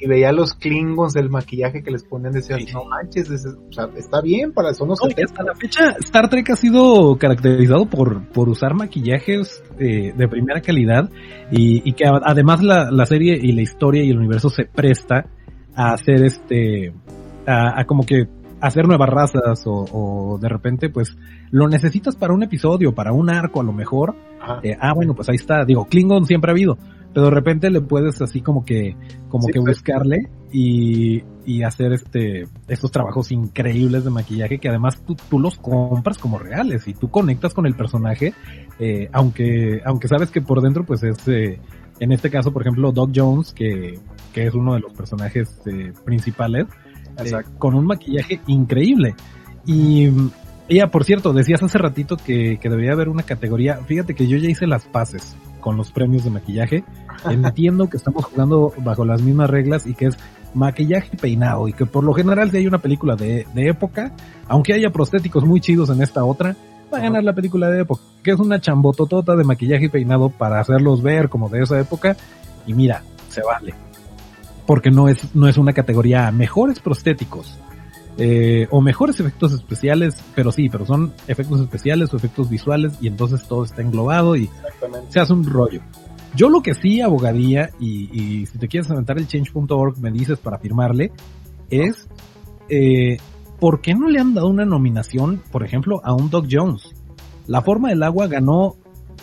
y, veía, los klingons del maquillaje que les ponían, decían, no manches, o sea, está bien para eso no, hasta la fecha, Star Trek ha sido caracterizado por, por usar maquillajes eh, de primera calidad y, que además la, la serie y la historia y el universo se presta a hacer este, a como que hacer nuevas razas o, de repente pues lo necesitas para un episodio, para un arco a lo mejor. Eh, ah, bueno, pues ahí está. Digo, Klingon siempre ha habido, pero de repente le puedes así como que, como que pues. buscarle y, y hacer este, estos trabajos increíbles de maquillaje que además tú, tú los compras como reales y tú conectas con el personaje, eh, aunque, aunque sabes que por dentro pues es, eh, en este caso por ejemplo Doc Jones, que, que es uno de los personajes principales, con un maquillaje increíble. Y ya, por cierto, decías hace ratito que, que debería haber una categoría. Fíjate que yo ya hice las paces con los premios de maquillaje. Entiendo que estamos jugando bajo las mismas reglas y que es maquillaje y peinado y que por lo general si hay una película de, de época, aunque haya prostéticos muy chidos en esta otra, va a ganar la película de época, que es una chambototota de maquillaje y peinado para hacerlos ver como de esa época y mira, se vale porque no es, no es una categoría mejores prostéticos eh, o mejores efectos especiales, pero sí, pero son efectos especiales o efectos visuales y entonces todo está englobado y se hace un rollo. Yo lo que sí abogaría, y, si te quieres aventar el change.org me dices para firmarle, es eh, ¿por qué no le han dado una nominación, por ejemplo, a un Doc Jones? La forma del agua ganó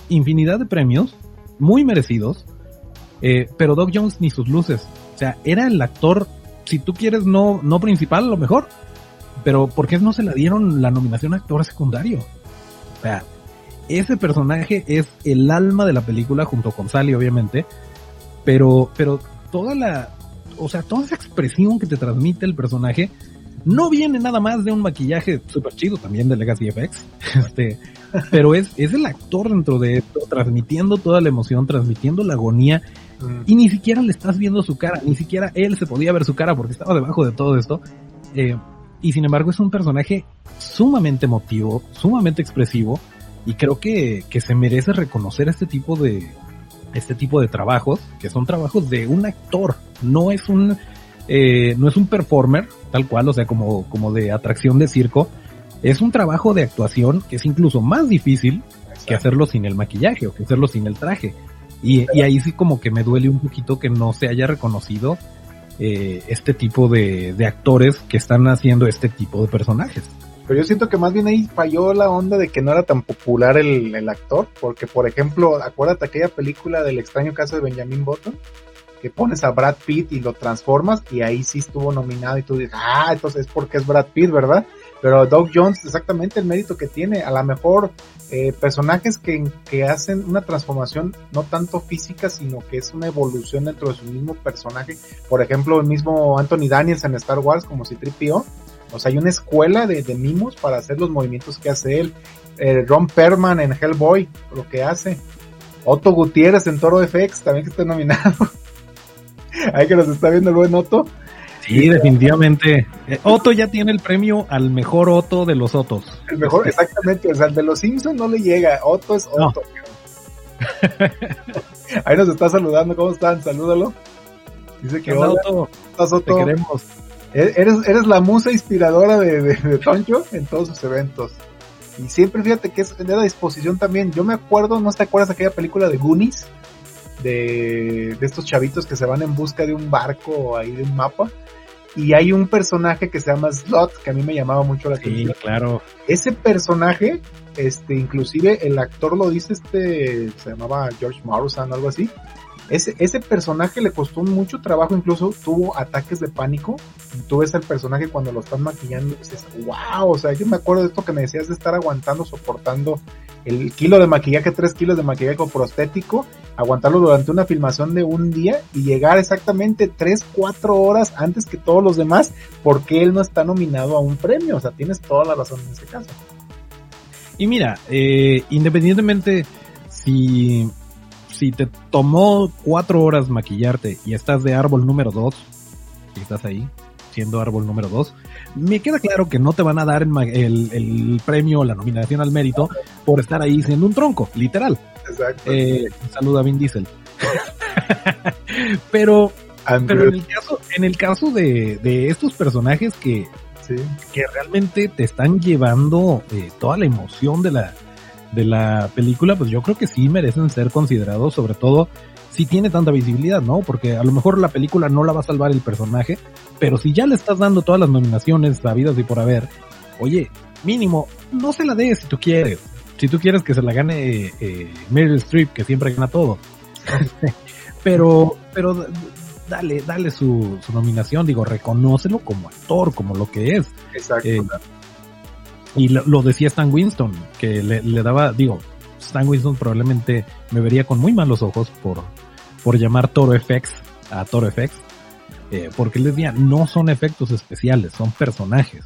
infinidad de premios, muy merecidos, eh, pero Doc Jones ni sus luces sea, era el actor, si tú quieres, no, no principal a lo mejor, pero ¿por qué no se le dieron la nominación a actor secundario? O sea, ese personaje es el alma de la película junto con Sally, obviamente, pero, pero toda la, o sea, toda esa expresión que te transmite el personaje no viene nada más de un maquillaje súper chido también de Legacy FX, este, pero es, es el actor dentro de esto, transmitiendo toda la emoción, transmitiendo la agonía y ni siquiera le estás viendo su cara, ni siquiera él se podía ver su cara porque estaba debajo de todo esto. Eh, y sin embargo es un personaje sumamente emotivo, sumamente expresivo y creo que, que se merece reconocer este tipo de este tipo de trabajos que son trabajos de un actor, no es un eh, no es un performer tal cual, o sea como como de atracción de circo, es un trabajo de actuación que es incluso más difícil que hacerlo sin el maquillaje o que hacerlo sin el traje. Y, ahí sí como que me duele un poquito que no se haya reconocido eh, este tipo de, actores que están haciendo este tipo de personajes. Pero yo siento que más bien ahí falló la onda de que no era tan popular el, el actor, porque por ejemplo, acuérdate aquella película del extraño caso de Benjamin Button, que pones a Brad Pitt y lo transformas y ahí sí estuvo nominado y tú dices, ah, entonces es porque es Brad Pitt, ¿verdad? Pero Doug Jones, exactamente el mérito que tiene, a lo mejor eh, personajes que, que hacen una transformación no tanto física, sino que es una evolución dentro de su mismo personaje. Por ejemplo, el mismo Anthony Daniels en Star Wars como si tripió. O sea, hay una escuela de, de, mimos para hacer los movimientos que hace él. Eh, Ron Perman en Hellboy, lo que hace. Otto Gutiérrez en Toro FX, también que está nominado. Ahí que nos está viendo el buen Otto. Sí, definitivamente. Eh, Otto ya tiene el premio al mejor Otto de los Otos. El mejor, exactamente. O sea, el de los Simpsons no le llega. Otto es Otto. Ahí nos está saludando. ¿Cómo están? Salúdalo. Dice que hola. Otto? Te queremos. E-, eres, eres la musa inspiradora de, de, Toncho en todos sus eventos. Y siempre fíjate que es de la disposición también. Yo me acuerdo, ¿no te acuerdas de aquella película de Goonies? De, de estos chavitos que se van en busca de un barco ahí de un mapa y hay un personaje que se llama Slot que a mí me llamaba mucho la atención. Sí, claro. Ese personaje, este, inclusive el actor lo dice, este, se llamaba George Morrison, algo así. Ese, ese personaje le costó mucho trabajo, incluso tuvo ataques de pánico. Tú ves el personaje cuando lo están maquillando y dices, wow, o sea, yo me acuerdo de esto que me decías de estar aguantando, soportando el kilo de maquillaje, tres kilos de maquillaje prostético, aguantarlo durante una filmación de un día y llegar exactamente tres, cuatro horas antes que todos los demás, porque él no está nominado a un premio. O sea, tienes toda la razón en ese caso. Y mira, eh, independientemente si si te tomó cuatro horas maquillarte y estás de árbol número dos, estás ahí, siendo árbol número dos, me queda claro que no te van a dar el, el, premio, la nominación al mérito por estar ahí siendo un tronco, literal. Exacto. Eh, saluda a Vin Diesel. pero, pero en el caso, en el caso de, de estos personajes que, que realmente te están llevando eh, toda la emoción de la, de la película, pues yo creo que sí merecen ser considerados, sobre todo si tiene tanta visibilidad, ¿no? Porque a lo mejor la película no la va a salvar el personaje, pero si ya le estás dando todas las nominaciones sabidas y por haber, oye, mínimo, no se la des si tú quieres. Si tú quieres que se la gane eh, Meryl Streep, que siempre gana todo. pero, pero dale, dale su, su nominación, digo, reconócelo como actor, como lo que es. Exacto. Eh, y lo, decía Stan Winston, que le, daba, digo, Stan Winston probablemente me vería con muy malos ojos por, por llamar Toro FX a Toro FX, eh, porque él decía, no son efectos especiales, son personajes.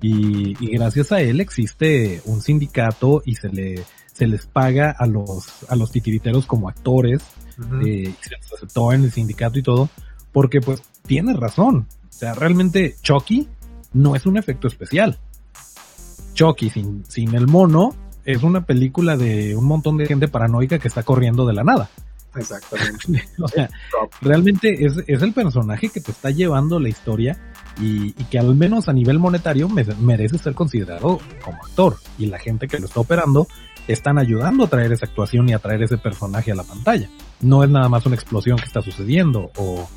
Y, gracias a él existe un sindicato y se le se les paga a los a los titiriteros como actores, eh, se les aceptó en el sindicato y todo, porque pues tiene razón. O sea, realmente Chucky no es un efecto especial. Chucky sin, sin el mono es una película de un montón de gente paranoica que está corriendo de la nada. Exactamente. o sea, realmente es, es, el personaje que te está llevando la historia y, y que al menos a nivel monetario merece ser considerado como actor. Y la gente que lo está operando están ayudando a traer esa actuación y a traer ese personaje a la pantalla. No es nada más una explosión que está sucediendo o,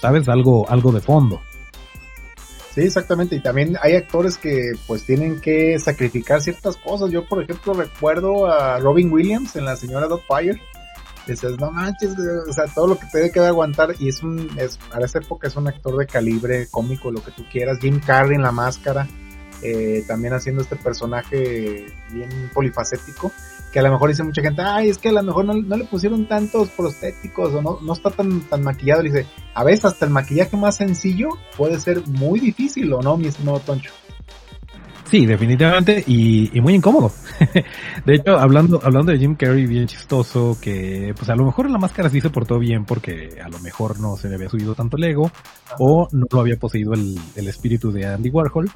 sabes, algo, algo de fondo. Sí, exactamente. Y también hay actores que pues tienen que sacrificar ciertas cosas. Yo, por ejemplo, recuerdo a Robin Williams en La Señora Dogfire. Dices, no manches, o sea, todo lo que te que aguantar. Y es un, es, para esa época es un actor de calibre cómico, lo que tú quieras. Jim Carrey en La Máscara. Eh, también haciendo este personaje bien polifacético que a lo mejor dice mucha gente, ay, es que a lo mejor no, le pusieron tantos prostéticos o no, no está tan, tan maquillado. dice, a veces hasta el maquillaje más sencillo puede ser muy difícil, ¿o no, mi estimado Toncho? Sí, definitivamente, y, muy incómodo. de hecho, hablando, hablando de Jim Carrey, bien chistoso, que pues a lo mejor en la máscara sí se portó bien porque a lo mejor no se le había subido tanto el ego, o no lo había poseído el, el espíritu de Andy Warhol,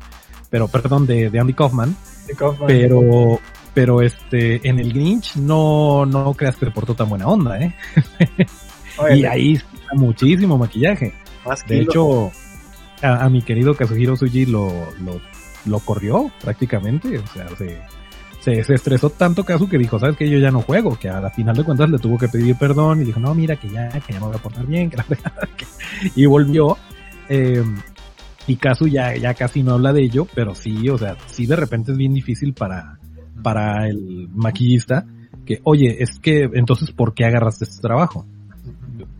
pero perdón, de, de Andy Kaufman. Kaufman. Pero, pero este, en el Grinch no, no creas que se portó tan buena onda, ¿eh? y ahí está muchísimo maquillaje. de hecho, a, mi querido Kazuhiro Suji lo, lo, lo corrió prácticamente, o sea, se, se, estresó tanto Kazu que dijo, sabes que yo ya no juego, que a la final de cuentas le tuvo que pedir perdón y dijo, no, mira que ya, que ya me voy a portar bien, que la y volvió. Eh, y Kazu ya, ya casi no habla de ello, pero sí, o sea, sí de repente es bien difícil para, para el maquillista que, oye, es que entonces, ¿por qué agarraste este trabajo?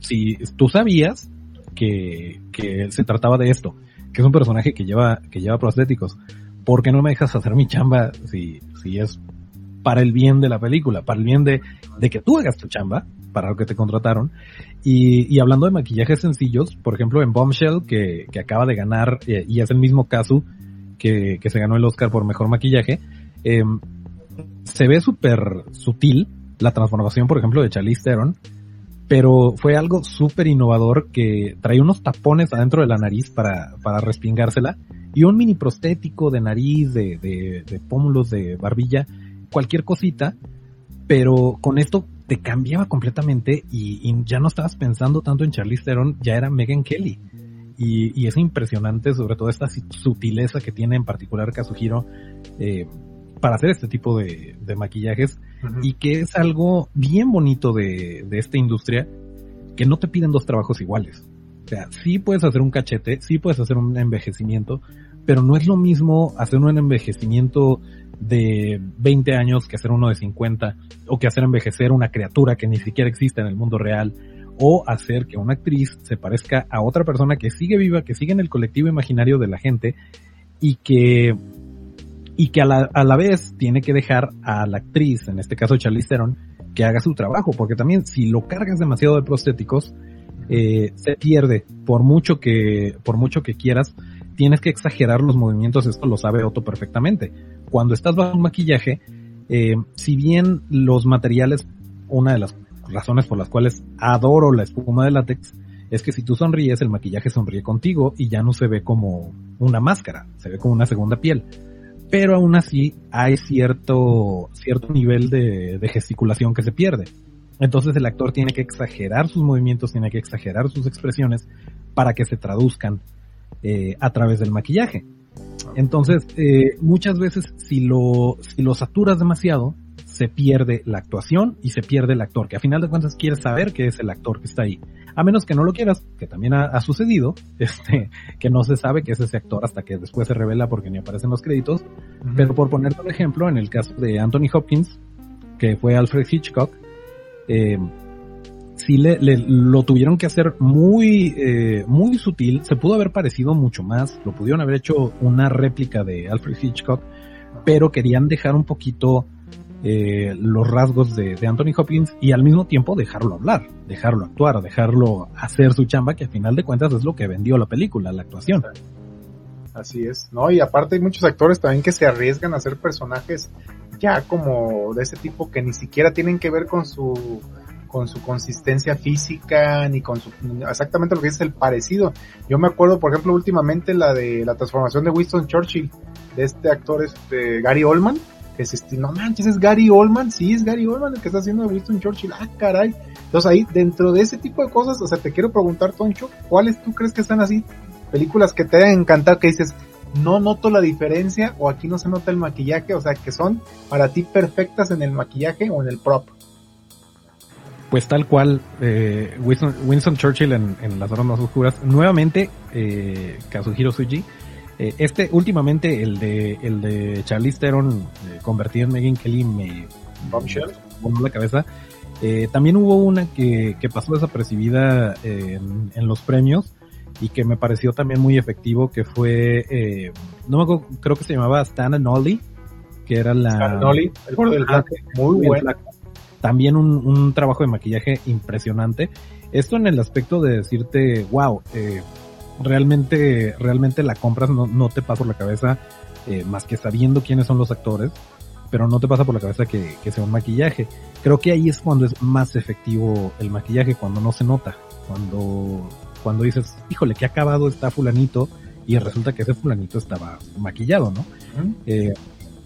Si tú sabías que, que se trataba de esto, que es un personaje que lleva, que lleva prostéticos, ¿por qué no me dejas hacer mi chamba si, si es para el bien de la película, para el bien de, de que tú hagas tu chamba, para lo que te contrataron? Y, y hablando de maquillajes sencillos, por ejemplo en Bombshell, que, que acaba de ganar, eh, y es el mismo caso que, que se ganó el Oscar por mejor maquillaje, eh, se ve súper sutil la transformación, por ejemplo, de Charlize Theron, pero fue algo súper innovador que traía unos tapones adentro de la nariz para, para respingársela y un mini prostético de nariz, de, de, pómulos, de barbilla, cualquier cosita, pero con esto te cambiaba completamente y, ya no estabas pensando tanto en Charlize Theron, ya era Megan Kelly. Y, es impresionante sobre todo esta sutileza que tiene en particular Kazuhiro eh, para hacer este tipo de maquillajes y que es algo bien bonito de, de esta industria que no te piden dos trabajos iguales. O sea, sí puedes hacer un cachete, sí puedes hacer un envejecimiento, pero no es lo mismo hacer un envejecimiento de 20 años que hacer uno de 50, o que hacer envejecer una criatura que ni siquiera existe en el mundo real, o hacer que una actriz se parezca a otra persona que sigue viva, que sigue en el colectivo imaginario de la gente, y que, y que a la, a la vez tiene que dejar a la actriz, en este caso Charlize Theron, que haga su trabajo, porque también si lo cargas demasiado de prostéticos, eh, se pierde, por mucho que, por mucho que quieras, tienes que exagerar los movimientos, esto lo sabe Otto perfectamente. Cuando estás bajo un maquillaje, eh, si bien los materiales, una de las razones por las cuales adoro la espuma de látex, es que si tú sonríes, el maquillaje sonríe contigo y ya no se ve como una máscara, se ve como una segunda piel. Pero aún así hay cierto, cierto nivel de, gesticulación que se pierde. Entonces el actor tiene que exagerar sus movimientos, tiene que exagerar sus expresiones para que se traduzcan eh, a través del maquillaje. Entonces, eh, muchas veces si lo, si lo saturas demasiado, se pierde la actuación y se pierde el actor, que a final de cuentas quieres saber que es el actor que está ahí. A menos que no lo quieras, que también ha, ha sucedido, este, que no se sabe que es ese actor hasta que después se revela porque ni aparecen los créditos. Uh -huh. Pero por poner un ejemplo, en el caso de Anthony Hopkins, que fue Alfred Hitchcock, eh, sí le, le, lo tuvieron que hacer muy, eh, muy sutil. Se pudo haber parecido mucho más. Lo pudieron haber hecho una réplica de Alfred Hitchcock, pero querían dejar un poquito eh, los rasgos de, de, Anthony Hopkins y al mismo tiempo dejarlo hablar, dejarlo actuar, dejarlo hacer su chamba, que al final de cuentas es lo que vendió la película, la actuación. Así es, ¿no? Y aparte hay muchos actores también que se arriesgan a hacer personajes ya como de ese tipo que ni siquiera tienen que ver con su con su consistencia física ni con su exactamente lo que es el parecido. Yo me acuerdo, por ejemplo, últimamente la de la transformación de Winston Churchill de este actor este Gary Oldman, que es este, no manches, es Gary Oldman, sí es Gary Oldman el que está haciendo Winston Churchill, ah caray. Entonces ahí dentro de ese tipo de cosas, o sea, te quiero preguntar, Toncho, ¿cuáles tú crees que están así películas que te deben encantar que dices, no noto la diferencia o aquí no se nota el maquillaje, o sea, que son para ti perfectas en el maquillaje o en el prop? pues tal cual eh, Winston, Churchill en, en, las horas más oscuras nuevamente eh, Kazuhiro Suji eh, este últimamente el de el de Charlize Theron eh, convertido en Megan Kelly me voló la cabeza. Eh, también hubo una que, que pasó desapercibida en, en, los premios y que me pareció también muy efectivo que fue no me acuerdo creo que se llamaba Stan and Ollie que era la Stan Ollie, el gordo del ah, muy bueno. también un, un, trabajo de maquillaje impresionante. Esto en el aspecto de decirte, wow, eh, realmente, realmente la compras, no, no te pasa por la cabeza eh, más que sabiendo quiénes son los actores, pero no te pasa por la cabeza que, que, sea un maquillaje. Creo que ahí es cuando es más efectivo el maquillaje, cuando no se nota, cuando, cuando dices, híjole, que acabado está fulanito, y resulta que ese fulanito estaba maquillado, ¿no? Eh,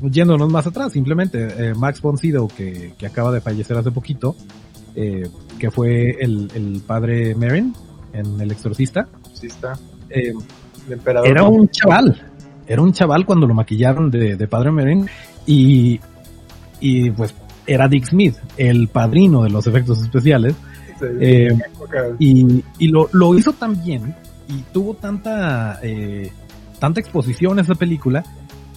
yéndonos más atrás, simplemente eh, Max von Sydow, que, que, acaba de fallecer hace poquito, eh, que fue el, el, padre Merrin en El Exorcista. Eh, era un chaval, era un chaval cuando lo maquillaron de, de padre Merrin y, y pues era Dick Smith, el padrino de los efectos especiales. Sí, eh, y, y lo, lo, hizo tan bien y tuvo tanta, eh, tanta exposición esa película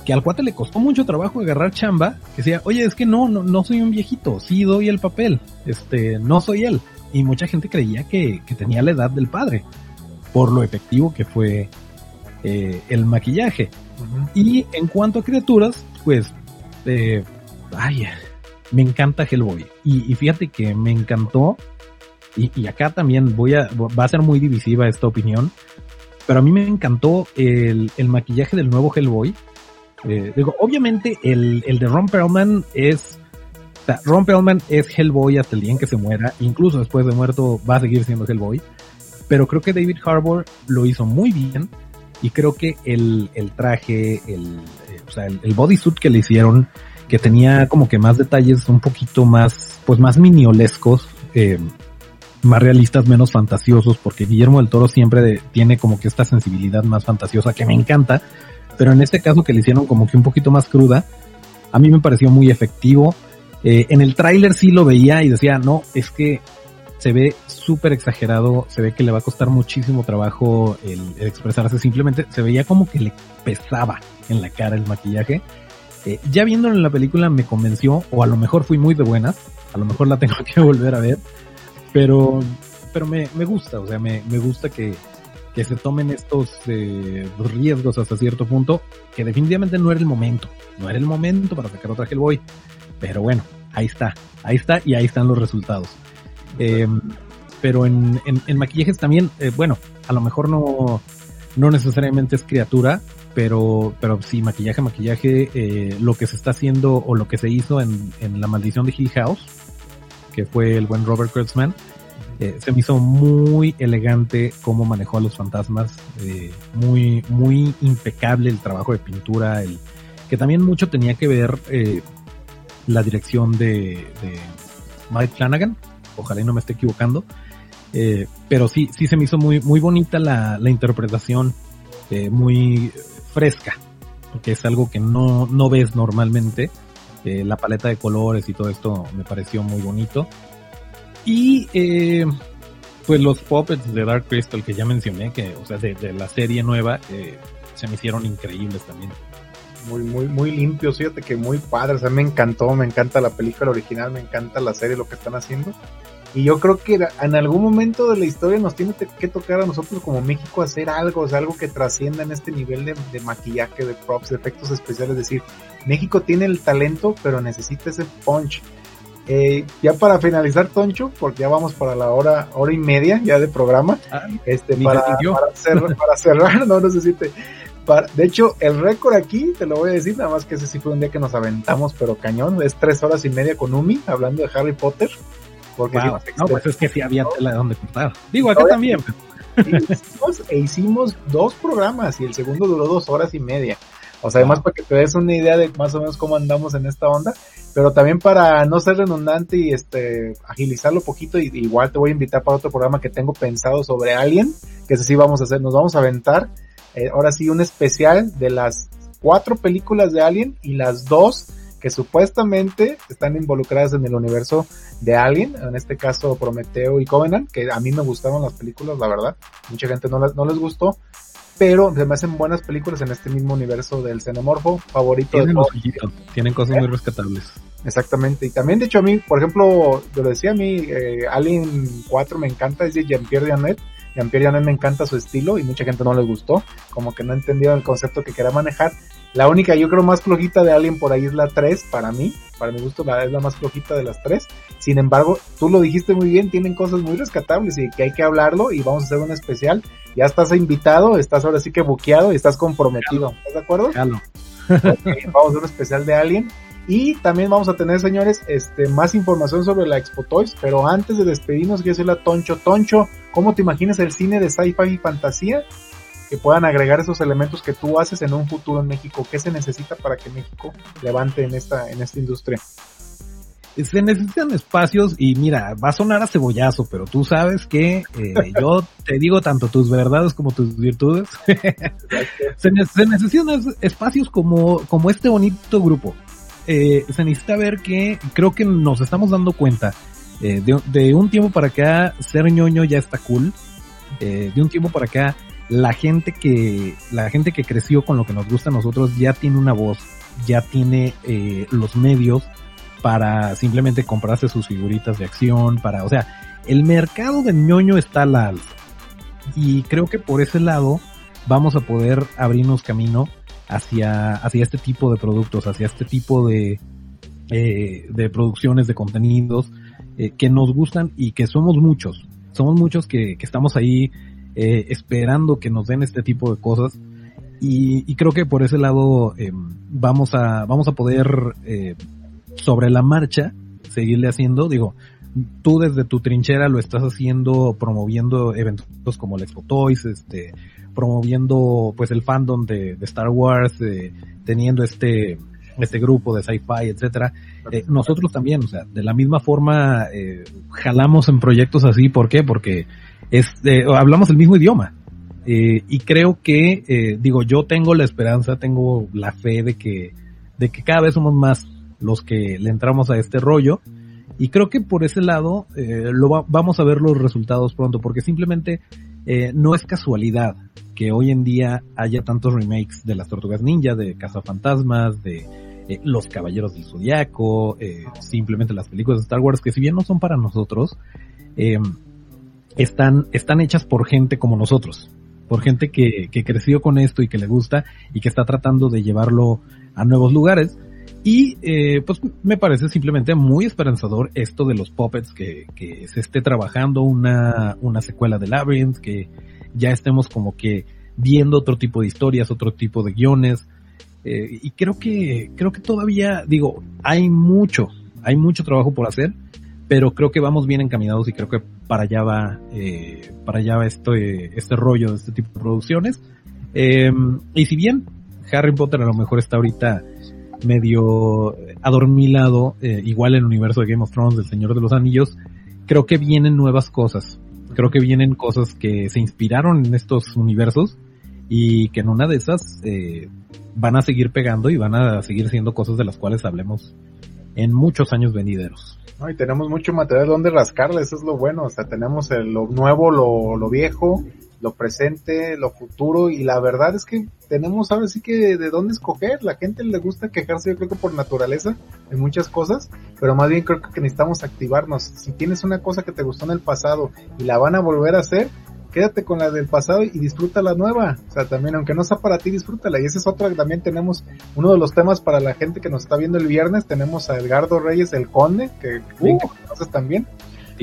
que al cuate le costó mucho trabajo agarrar chamba, que decía, oye, es que no, no, no soy un viejito, sí doy el papel, este, no soy él. Y mucha gente creía que, que tenía la edad del padre, por lo efectivo que fue eh, el maquillaje. Uh -huh. Y en cuanto a criaturas, pues, eh, ay, me encanta Hellboy. Y, y, fíjate que me encantó, y, y acá también voy a, va a ser muy divisiva esta opinión, pero a mí me encantó el, el maquillaje del nuevo Hellboy, eh, digo, obviamente el, el, de Ron Perlman es sea, Ron Perlman es Hellboy hasta el día en que se muera, incluso después de muerto va a seguir siendo Hellboy, pero creo que David Harbour lo hizo muy bien y creo que el, el traje, el, eh, o sea, el, bodysuit que le hicieron, que tenía como que más detalles un poquito más, pues más miniolescos, eh, más realistas, menos fantasiosos, porque Guillermo del Toro siempre tiene como que esta sensibilidad más fantasiosa que me encanta, pero en este caso que le hicieron como que un poquito más cruda, a mí me pareció muy efectivo. Eh, en el tráiler sí lo veía y decía, no, es que se ve súper exagerado, se ve que le va a costar muchísimo trabajo el, expresarse, simplemente se veía como que le pesaba en la cara el maquillaje. Eh, ya viéndolo en la película me convenció, o a lo mejor fui muy de buenas, a lo mejor la tengo que volver a ver, pero, pero me, me gusta, o sea, me, me gusta que, que se tomen estos eh, riesgos hasta cierto punto, que definitivamente no era el momento, no era el momento para sacar otra Hellboy, pero bueno, ahí está, ahí está y ahí están los resultados. Eh, pero en, en, maquillajes también, eh, bueno, a lo mejor no, no necesariamente es criatura, pero, pero sí, maquillaje, maquillaje, eh, lo que se está haciendo o lo que se hizo en, en La Maldición de Hill House, que fue el buen Robert Kurtzman, se me hizo muy elegante cómo manejó a los fantasmas, muy, muy impecable el trabajo de pintura, el, que también mucho tenía que ver la dirección de, Mike Flanagan, ojalá y no me esté equivocando, eh, pero sí, sí se me hizo muy, muy bonita la, la interpretación, eh, muy fresca, porque es algo que no, no ves normalmente, eh, la paleta de colores y todo esto me pareció muy bonito. Y pues los puppets de Dark Crystal que ya mencioné, que, o sea, de, la serie nueva, se me hicieron increíbles también. Muy, muy, muy limpios, fíjate que muy padre, o sea, me encantó, me encanta la película original, me encanta la serie, lo que están haciendo. Y yo creo que en algún momento de la historia nos tiene que tocar a nosotros como México hacer algo, o sea, algo que trascienda en este nivel de, de maquillaje, de props, de efectos especiales. Es decir, México tiene el talento, pero necesita ese punch. Eh, ya para finalizar, Toncho, porque ya vamos para la hora, hora y media ya de programa. Ah, este, para, para, cerrar, para cerrar, no necesite. Para, de hecho, el récord aquí, te lo voy a decir, nada más que ese sí fue un día que nos aventamos, pero cañón, es tres horas y media con Umi, hablando de Harry Potter. Porque wow. no, pues es que sí había tela de donde cortar. Digo, acá también. Hicimos, e hicimos dos programas y el segundo duró dos horas y media. O sea, además para que te des una idea de más o menos cómo andamos en esta onda, pero también para no ser redundante y este agilizarlo poquito, y, igual te voy a invitar para otro programa que tengo pensado sobre Alien, que ese sí vamos a hacer, nos vamos a aventar, eh, ahora sí un especial de las cuatro películas de Alien y las dos que supuestamente están involucradas en el universo de Alien, en este caso Prometeo y Covenant, que a mí me gustaron las películas, la verdad, mucha gente no, no les gustó, pero se me hacen buenas películas en este mismo universo del xenomorfo favorito tienen de. Tienen cosas muy rescatables. Exactamente, y también de hecho a mí, por ejemplo, yo lo decía a mí, eh, Alien 4 me encanta, es de Jean-Pierre Janet, Jean-Pierre Janet me encanta su estilo y mucha gente no le gustó, como que no entendieron el concepto que quería manejar. La única, yo creo, más flojita de Alien por ahí es la 3, para mí, para mi gusto la, es la más flojita de las 3. Sin embargo, tú lo dijiste muy bien, tienen cosas muy rescatables y que hay que hablarlo y vamos a hacer un especial. Ya estás invitado, estás ahora sí que buqueado y estás comprometido. ¿Estás de acuerdo? Claro. Okay, vamos a hacer un especial de Alien. Y también vamos a tener, señores, este, más información sobre la Expo Toys. Pero antes de despedirnos, quiero decirle a Toncho, Toncho, ¿cómo te imaginas el cine de sci-fi y fantasía? Que puedan agregar esos elementos que tú haces en un futuro en México. ¿Qué se necesita para que México levante en esta, en esta industria? se necesitan espacios y mira, va a sonar a cebollazo, pero tú sabes que eh, yo te digo tanto tus verdades como tus virtudes. se, se, necesitan espacios como, como este bonito grupo. Eh, se necesita ver que creo que nos estamos dando cuenta eh, de, un tiempo para acá ser ñoño ya está cool. de un tiempo para acá la gente que la gente que creció con lo que nos gusta a nosotros ya tiene una voz, ya tiene los medios para simplemente comprarse sus figuritas de acción, para, o sea, el mercado del ñoño está al alza. Y creo que por ese lado vamos a poder abrirnos camino hacia, hacia este tipo de productos, hacia este tipo de, eh, de producciones de contenidos eh, que nos gustan y que somos muchos. Somos muchos que, que estamos ahí eh, esperando que nos den este tipo de cosas. Y, y creo que por ese lado eh, vamos a vamos a poder eh, sobre la marcha seguirle haciendo. Digo, tú desde tu trinchera lo estás haciendo promoviendo eventos como el Expo Toys, este, promoviendo pues el fandom de, Star Wars, eh, teniendo este este grupo de sci-fi, etcétera. Eh, nosotros también, o sea, de la misma forma eh, jalamos en proyectos así, ¿por qué? Porque es, hablamos el mismo idioma. y creo que, digo, yo tengo la esperanza, tengo la fe de que, de que cada vez somos más los que le entramos a este rollo. Y creo que por ese lado lo vamos a ver los resultados pronto, porque simplemente no es casualidad que hoy en día haya tantos remakes de las Tortugas Ninja, de Cazafantasmas, de eh, Los Caballeros del Zodiaco, eh, simplemente las películas de Star Wars, que si bien no son para nosotros, em, están, están hechas por gente como nosotros, por gente que, que creció con esto y que le gusta y que está tratando de llevarlo a nuevos lugares. Y eh, pues me parece simplemente muy esperanzador esto de los puppets, que, que se esté trabajando una, una secuela de Labyrinth, que ya estemos como que viendo otro tipo de historias, otro tipo de guiones. Eh, y creo que, creo que todavía, digo, hay mucho, hay mucho trabajo por hacer, pero creo que vamos bien encaminados y creo que para allá va, eh, para allá va este, este rollo de este tipo de producciones. Em, y si bien Harry Potter a lo mejor está ahorita medio adormilado, eh, igual en el universo de Game of Thrones, del Señor de los Anillos, creo que vienen nuevas cosas creo que vienen cosas que se inspiraron en estos universos y que en una de esas eh, van a seguir pegando y van a seguir siendo cosas de las cuales hablemos en muchos años venideros. y tenemos mucho material donde rascarle, eso es lo bueno, o sea, tenemos lo nuevo, lo, lo viejo, lo presente, lo futuro y la verdad es que tenemos ahora sí que de dónde escoger. La gente le gusta quejarse yo creo que por naturaleza en muchas cosas, pero más bien creo que necesitamos activarnos. Si tienes una cosa que te gustó en el pasado y la van a volver a hacer, quédate con la del pasado y disfruta la nueva. O sea, también aunque no sea para ti, disfrútala. Y ese es otro que también tenemos, uno de los temas para la gente que nos está viendo el viernes, tenemos a Edgardo Reyes, el conde, que, uh. que conoces también.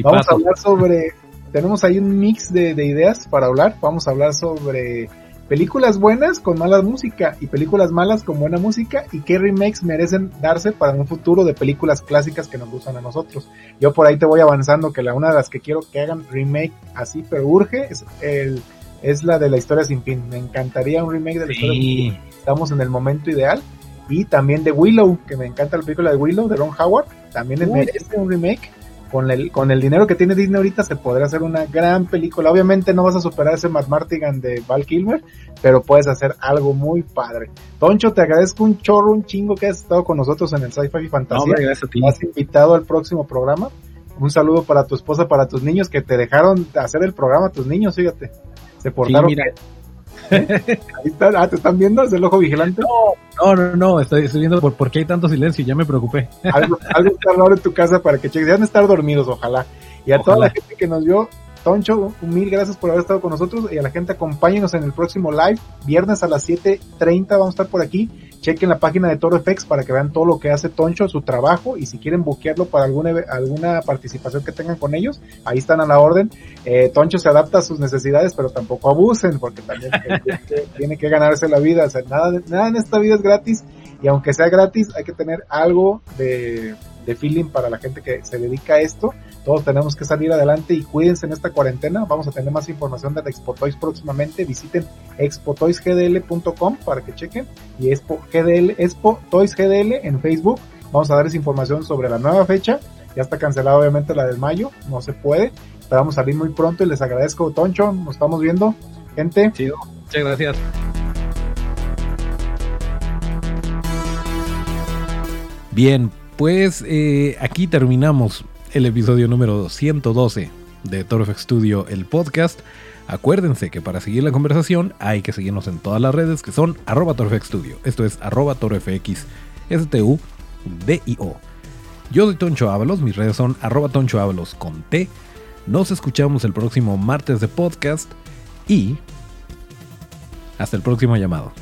Vamos a hablar sobre tenemos ahí un mix de, ideas para hablar. Vamos a hablar sobre películas buenas con mala música y películas malas con buena música y qué remakes merecen darse para un futuro de películas clásicas que nos gustan a nosotros. Yo por ahí te voy avanzando que la una de las que quiero que hagan remake así, pero urge, es el es la de la historia sin fin. Me encantaría un remake de la historia sin fin. Estamos en el momento ideal. Y también de Willow, que me encanta la película de Willow de Ron Howard. También es merece un remake con el, con el dinero que tiene Disney ahorita se podría hacer una gran película. Obviamente no vas a superar ese Matt Martigan de Val Kilmer, pero puedes hacer algo muy padre. Toncho, te agradezco un chorro, un chingo que has estado con nosotros en el Sci-Fi Fantasía. No, gracias a ti. Has invitado al próximo programa. Un saludo para tu esposa, para tus niños que te dejaron hacer el programa, tus niños, fíjate. Se portaron. Sí, Ahí está, ah, ¿te están viendo? ¿Es el ojo vigilante? No, no, no, estoy, viendo por, por, qué hay tanto silencio, ya me preocupé. algo, algo está raro en tu casa para que cheques, ya van a estar dormidos, ojalá. Y a toda la gente que nos vio, Toncho, mil gracias por haber estado con nosotros y a la gente acompáñenos en el próximo live, viernes a las 7.30 vamos a estar por aquí chequen la página de Toro FX para que vean todo lo que hace Toncho, su trabajo, y si quieren buquearlo para alguna, alguna participación que tengan con ellos, ahí están a la orden. Eh, Toncho se adapta a sus necesidades, pero tampoco abusen, porque también tiene, que, ganarse la vida. O sea, nada, nada en esta vida es gratis, y aunque sea gratis, hay que tener algo de, de feeling para la gente que se dedica a esto todos tenemos que salir adelante y cuídense en esta cuarentena. Vamos a tener más información de Expo Toys próximamente. Visiten expotoysgdl.com para que chequen y Expo GDL, Expo Toys GDL en Facebook. Vamos a darles información sobre la nueva fecha. Ya está cancelada obviamente la del mayo, no se puede. Esperamos salir muy pronto y les agradezco, Toncho. Nos estamos viendo, gente. Chido. Muchas gracias. Bien, pues eh, aquí terminamos el episodio número 112 de ToroFX Studio, el podcast. Acuérdense que para seguir la conversación hay que seguirnos en todas las redes que son arroba Studio. Esto es arroba torofx, S-T-U, D-I-O. Yo soy Toncho Ábalos, mis redes son arroba Toncho Ábalos con T. Nos escuchamos el próximo martes de podcast y hasta el próximo llamado.